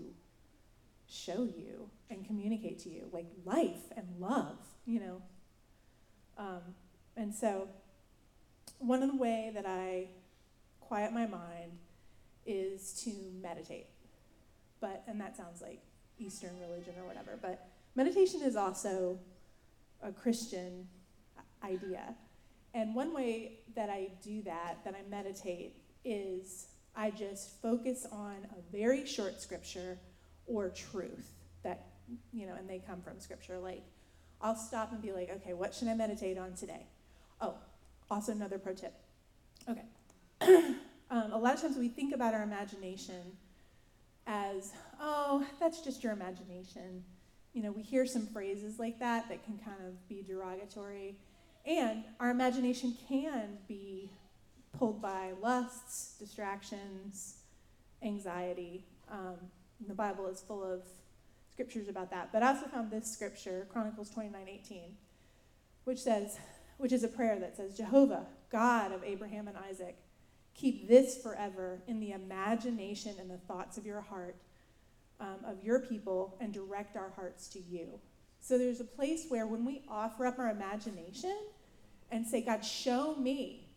show you and communicate to you, like life and love, you know. Um, and so, one of the way that I quiet my mind is to meditate but and that sounds like Eastern religion or whatever, but meditation is also a Christian idea. And one way that I do that, that I meditate, is I just focus on a very short scripture or truth that, you know, and they come from scripture. Like, I'll stop and be like, okay, what should I meditate on today? Oh, also another pro tip. Okay. um, a lot of times we think about our imagination as, oh, that's just your imagination. You know, we hear some phrases like that that can kind of be derogatory. And our imagination can be pulled by lusts, distractions, anxiety. Um, the Bible is full of scriptures about that. But I also found this scripture, Chronicles 29 18, which says, which is a prayer that says, Jehovah, God of Abraham and Isaac, Keep this forever in the imagination and the thoughts of your heart, um, of your people, and direct our hearts to you. So there's a place where when we offer up our imagination and say, God, show me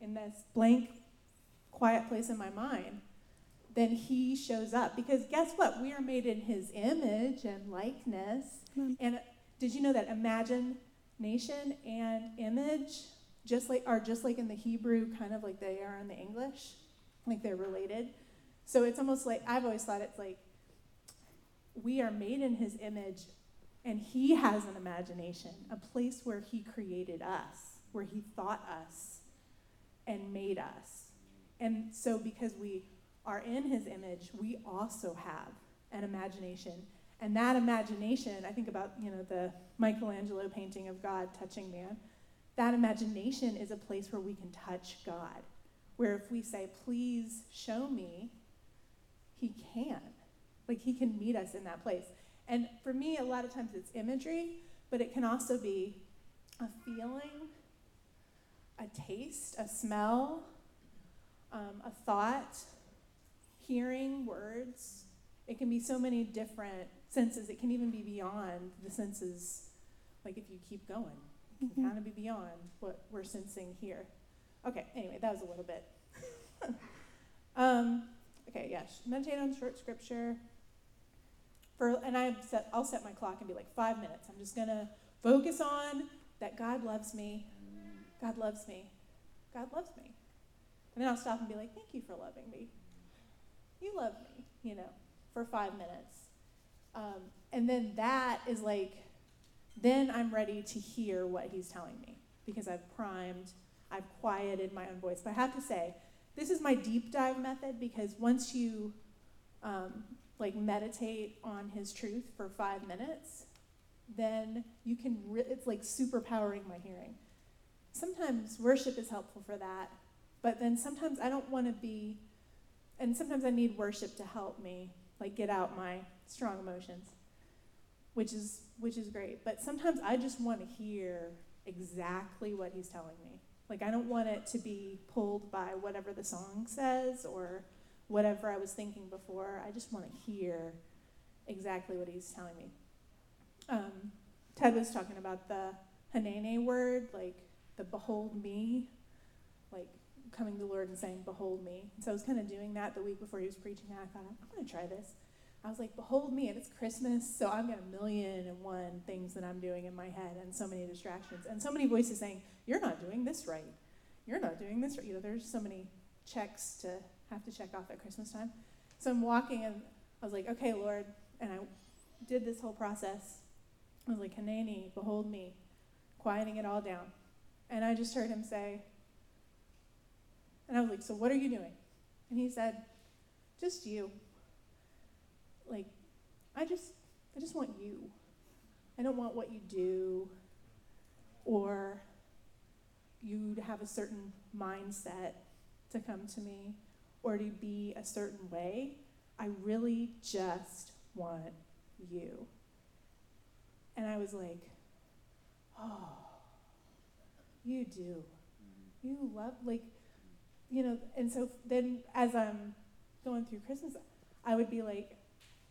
in this blank, quiet place in my mind, then He shows up. Because guess what? We are made in His image and likeness. Mm. And did you know that imagination and image just like are just like in the Hebrew, kind of like they are in the English, like they're related. So it's almost like I've always thought it's like we are made in His image, and He has an imagination, a place where He created us, where He thought us, and made us. And so because we are in His image, we also have an imagination. And that imagination, I think about, you know, the Michelangelo painting of God touching man that imagination is a place where we can touch God. Where if we say, please show me, He can. Like He can meet us in that place. And for me, a lot of times it's imagery, but it can also be a feeling, a taste, a smell, um, a thought, hearing words. It can be so many different senses. It can even be beyond the senses, like if you keep going it can mm-hmm. kind of be beyond what we're sensing here. Okay, anyway, that was a little bit. Um, okay, yeah, sh- meditate on short scripture. For and I set I'll set my clock and be like five minutes. I'm just gonna focus on that God loves me. God loves me. God loves me. And then I'll stop and be like, thank you for loving me. You love me, you know, for five minutes. Um, and then that is like, then I'm ready to hear what he's telling me because I've primed, I've quieted my own voice. But I have to say, this is my deep dive method because once you um, like meditate on his truth for five minutes, then you can, re- it's like superpowering my hearing. Sometimes worship is helpful for that, but then sometimes I don't want to be, and sometimes I need worship to help me like get out my strong emotions, which is which is great. But sometimes I just want to hear exactly what he's telling me. Like I don't want it to be pulled by whatever the song says or whatever I was thinking before. I just want to hear exactly what he's telling me. Um, Ted was talking about the Hineni word, like the behold me, coming to the Lord and saying, Behold me. So I was kind of doing that the week before he was preaching that. I thought, I'm going to try this. I was like, Behold me, and it's Christmas, so I've got a million and one things that I'm doing in my head and so many distractions and so many voices saying, You're not doing this right. You're not doing this right. You know, there's so many checks to have to check off at Christmas time. So I'm walking and I was like, Okay, Lord. And I did this whole process. I was like, Hineni, behold me, quieting it all down. And I just heard him say, and I was like, So what are you doing? And he said, Just you. Like, I just I just want you. I don't want what you do or you to have a certain mindset to come to me or to be a certain way. I really just want you. And I was like, oh, you do. You love, like, you know, and so then as I'm going through Christmas, I would be like,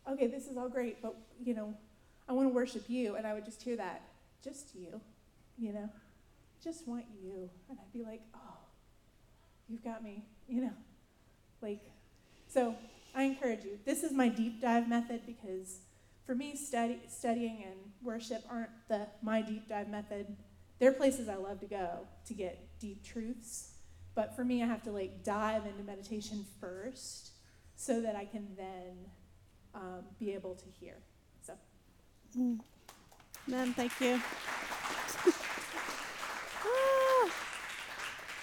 okay, this is all great, but, you know, I want to worship you. And I would just hear that, just you, you know, just want you. And I'd be like, oh, you've got me, you know, like, so I encourage you. This is my deep dive method because for me, study, studying and worship aren't the my deep dive method. They're places I love to go to get deep truths. But for me, I have to like dive into meditation first so that I can then um, be able to hear. So, Man, thank you. Ah,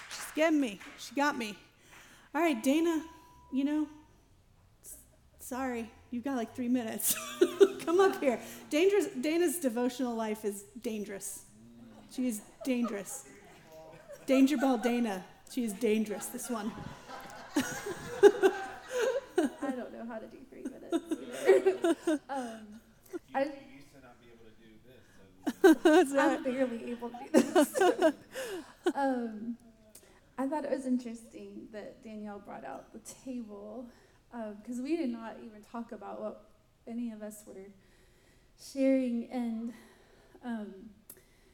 she's getting me. She got me. All right, Dana, you know, sorry, you've got like three minutes. Come up here. Dangerous, Dana's devotional life is dangerous. She is dangerous. Danger Bell Dana. She is dangerous, this one. I don't know how to do three minutes. either. um, I, used to not be able to do this. So That's right. I'm barely able to do this. um, I thought it was interesting that Danielle brought out the table because we did not even talk about what any of us were sharing, and um,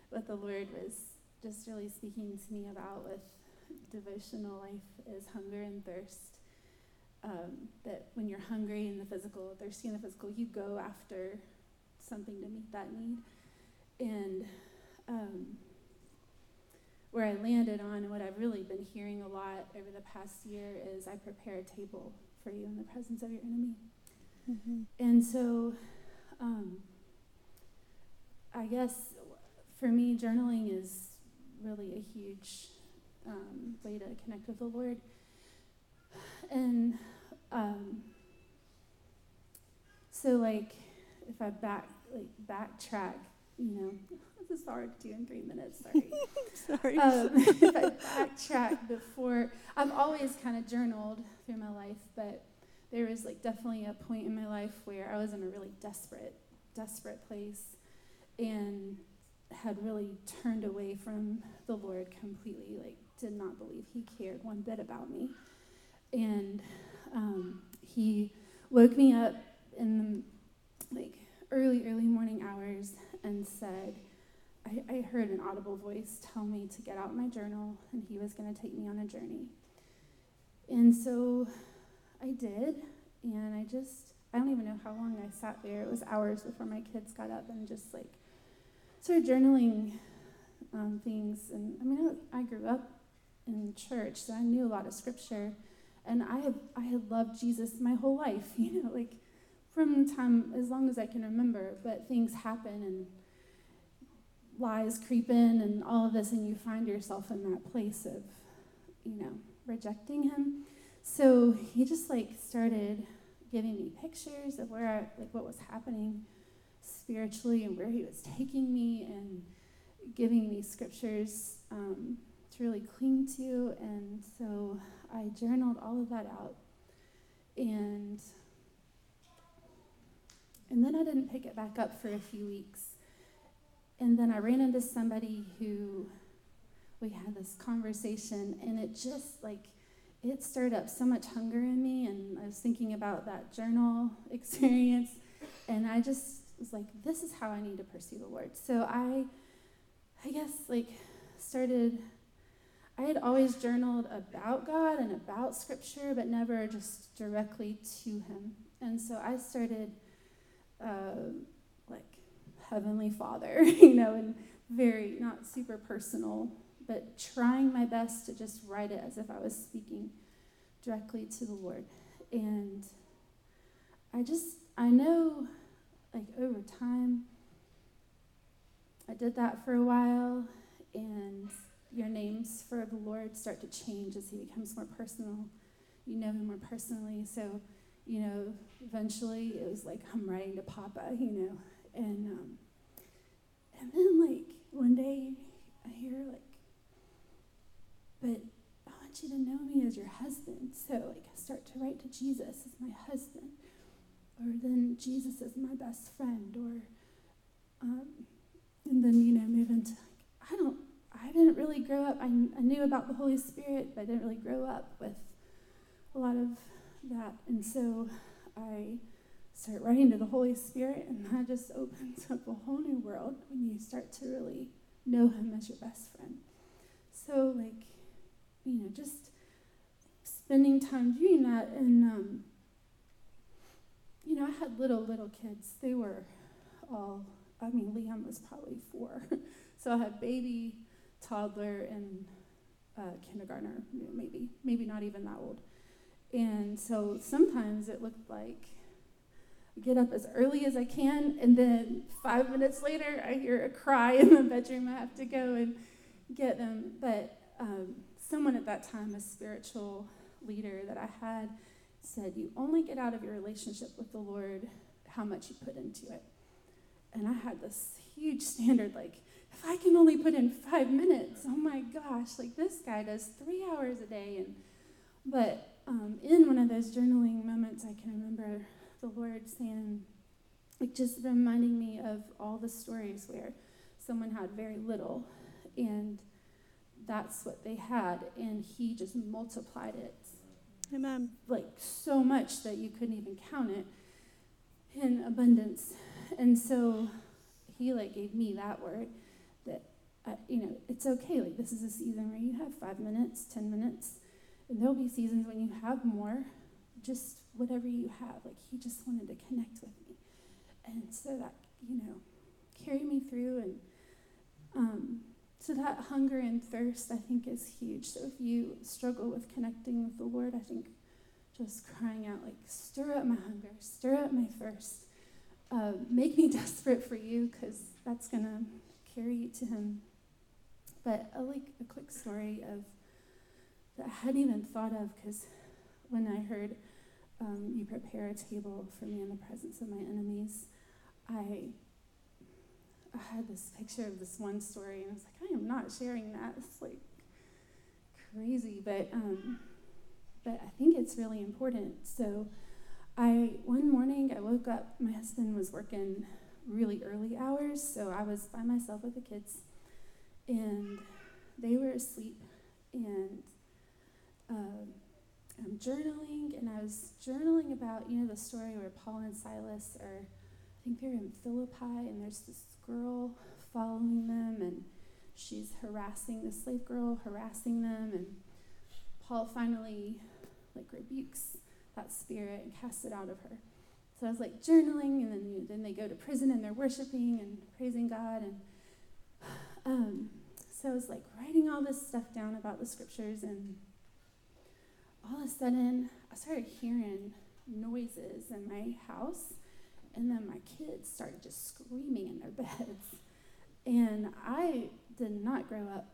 what the Lord was just really speaking to me about with devotional life is hunger and thirst. Um, that when you're hungry in the physical, thirsty in the physical, you go after something to meet that need. And um, where I landed on, and what I've really been hearing a lot over the past year, is I prepare a table for you in the presence of your enemy. And so, um, I guess for me, journaling is really a huge um, way to connect with the Lord. And um, so, like, if I back like backtrack, you know, this is hard to do in three minutes. Sorry. Sorry. um, if I backtrack before, I've always kind of journaled through my life, but there was like definitely a point in my life where I was in a really desperate, desperate place, and had really turned away from the Lord completely. Like, did not believe He cared one bit about me, and um, He woke me up in the like early, early morning hours and said. I, I heard an audible voice tell me to get out my journal and he was going to take me on a journey. And so I did, and I just, I don't even know how long I sat there. It was hours before my kids got up and just like started journaling um, things. And I mean, I, I grew up in church, so I knew a lot of scripture, and I have I had loved Jesus my whole life, you know, like from time as long as I can remember. But things happen and lies creep in and all of this, and you find yourself in that place of, you know, rejecting him. So he just like started giving me pictures of where I, like what was happening spiritually and where he was taking me and giving me scriptures um, really cling to. And so I journaled all of that out. And and then I didn't pick it back up for a few weeks. And then I ran into somebody who we had this conversation and it just like it stirred up so much hunger in me and I was thinking about that journal experience and I just was like this is how I need to pursue the Lord. So I I guess like started I had always journaled about God and about scripture but never just directly to him. And so I started uh, like heavenly father, you know, and very not super personal but trying my best to just write it as if I was speaking directly to the Lord. And I just, I know, like over time, I did that for a while, and your names for the Lord start to change as He becomes more personal. You know Him more personally. So, you know, eventually it was like I'm writing to Papa, you know, and um, and then like one day I hear like but I want you to know me as your husband. So, like, I start to write to Jesus as my husband, or then Jesus as my best friend, or, um, and then, you know, move into, like, I don't, I didn't really grow up, I, I knew about the Holy Spirit, but I didn't really grow up with a lot of that. And so I start writing to the Holy Spirit, and that just opens up a whole new world when you start to really know Him as your best friend. So, like, you know, just spending time doing that. And, um, you know, I had little, little kids. They were all, I mean, Liam was probably four. so I had baby, toddler, and uh, kindergartner, maybe, maybe not even that old. And so sometimes it looked like I get up as early as I can, and then five minutes later, I hear a cry in the bedroom. I have to go and get them. But um, someone at that time, a spiritual leader that I had, said, You only get out of your relationship with the Lord how much you put into it. And I had this huge standard like, if I can only put in five minutes, oh my gosh, like this guy does three hours a day. And but um, in one of those journaling moments, I can remember the Lord saying, like just reminding me of all the stories where someone had very little and that's what they had. And he just multiplied it. Amen. Like so much that you couldn't even count it in abundance. And so he like gave me that word you know, it's okay. Like this is a season where you have five minutes, 10 minutes. And there'll be seasons when you have more, just whatever you have. Like he just wanted to connect with me. And so that, you know, carried me through and um, so that hunger and thirst, I think, is huge. So if you struggle with connecting with the Lord, I think just crying out, like, stir up my hunger, stir up my thirst, uh, make me desperate for you, because that's going to carry you to Him. But a, like a quick story of that I hadn't even thought of, because when I heard um, you prepare a table for me in the presence of my enemies, I I had this picture of this one story, and I was like, I am not sharing that. It's like crazy, but um, but I think it's really important. So, I one morning I woke up. My husband was working really early hours, so I was by myself with the kids, and they were asleep, and. Um, I'm journaling, and I was journaling about, you know, the story where Paul and Silas are, I think they're in Philippi, and there's this girl following them, and she's harassing the slave girl, harassing them, and Paul finally like rebukes that spirit and casts it out of her. So I was like journaling, and then you, then they go to prison and they're worshiping and praising God, and um, so I was like writing all this stuff down about the scriptures, and all of a sudden I started hearing noises in my house, and then my kids started just screaming in their beds, and I did not grow up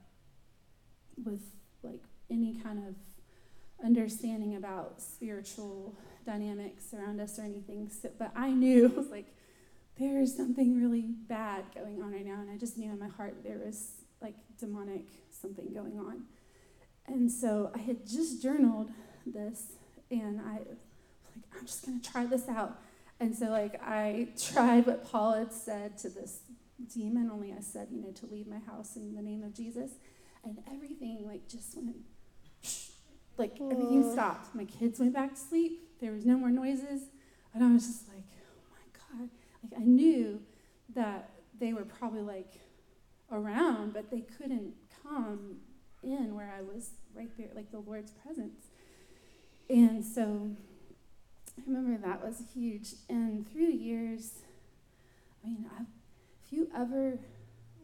with like any kind of understanding about spiritual dynamics around us or anything. So, but I knew it was like there is something really bad going on right now, and I just knew in my heart there was demonic something going on. And so I had just journaled this, and I was like, I'm just gonna try this out. And so like I tried what Paul had said to this demon, only I said, you know, to leave my house in the name of Jesus, and everything like just went like everything stopped. My kids went back to sleep. There was no more noises. And I was just like, oh my God. Like I knew that they were probably like around, but they couldn't come in where I was right there, like the Lord's presence. And so I remember that was huge. And through the years, I mean, i if you ever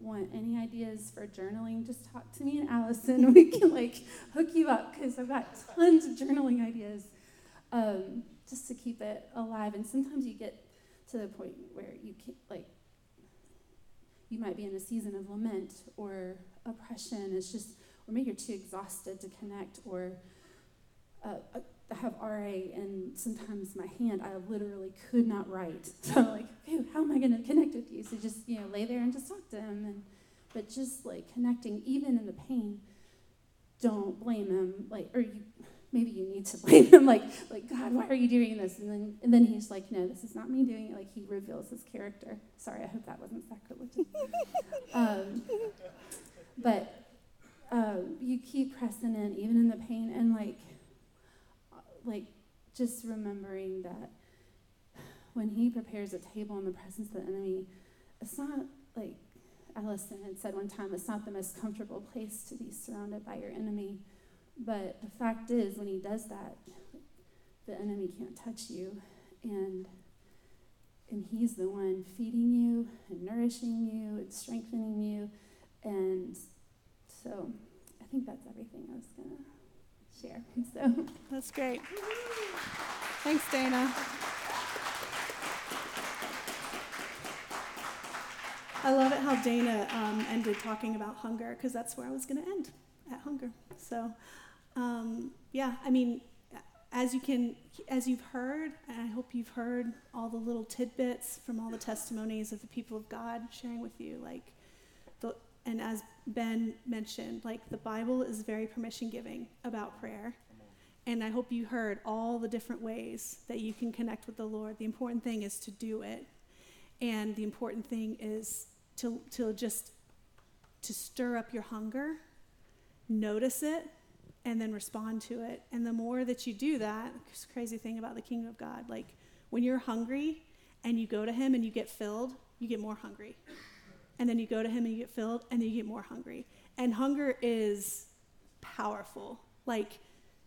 want any ideas for journaling, just talk to me and Allison. We can like hook you up because I've got tons of journaling ideas um, just to keep it alive. And sometimes you get to the point where you can't, like you might be in a season of lament or oppression. It's just or maybe you're too exhausted to connect or uh, I have RA, and sometimes my hand, I literally could not write. So I'm like, how am I going to connect with you? So just you know, lay there and just talk to him, and but just like connecting, even in the pain. Don't blame him, like, or you, maybe you need to blame him, like, like God, why are you doing this? And then, and then he's like, no, this is not me doing it. Like he reveals his character. Sorry, I hope that wasn't sacrilegious. um, but um, you keep pressing in, even in the pain, and like like just remembering that when he prepares a table in the presence of the enemy, it's not like Allison had said one time, it's not the most comfortable place to be surrounded by your enemy. But the fact is, when he does that, the enemy can't touch you. And and he's the one feeding you and nourishing you and strengthening you. And so I think that's everything I was gonna share. So that's great. Thanks, Dana. I love it how Dana um, ended talking about hunger because that's where I was going to end at hunger. So, um, yeah, I mean, as you can, as you've heard, and I hope you've heard all the little tidbits from all the testimonies of the people of God sharing with you, like the and as Ben mentioned, like the Bible is very permission giving about prayer. And I hope you heard all the different ways that you can connect with the Lord. The important thing is to do it. And the important thing is to, to just to stir up your hunger, notice it, and then respond to it. And the more that you do that, crazy thing about the kingdom of God, like when you're hungry and you go to him and you get filled, you get more hungry. And then you go to him and you get filled and then you get more hungry. And hunger is powerful. Like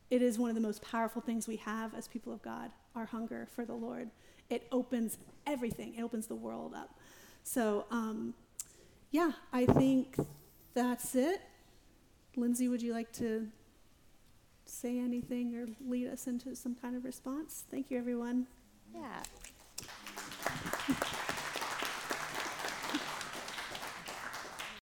it is one of the most powerful things we have as people of god our hunger for the lord. It opens everything. It opens the world up. So um, yeah i think that's it. Lindsay would you like to say anything or lead us into some kind of response. Thank you everyone. Yeah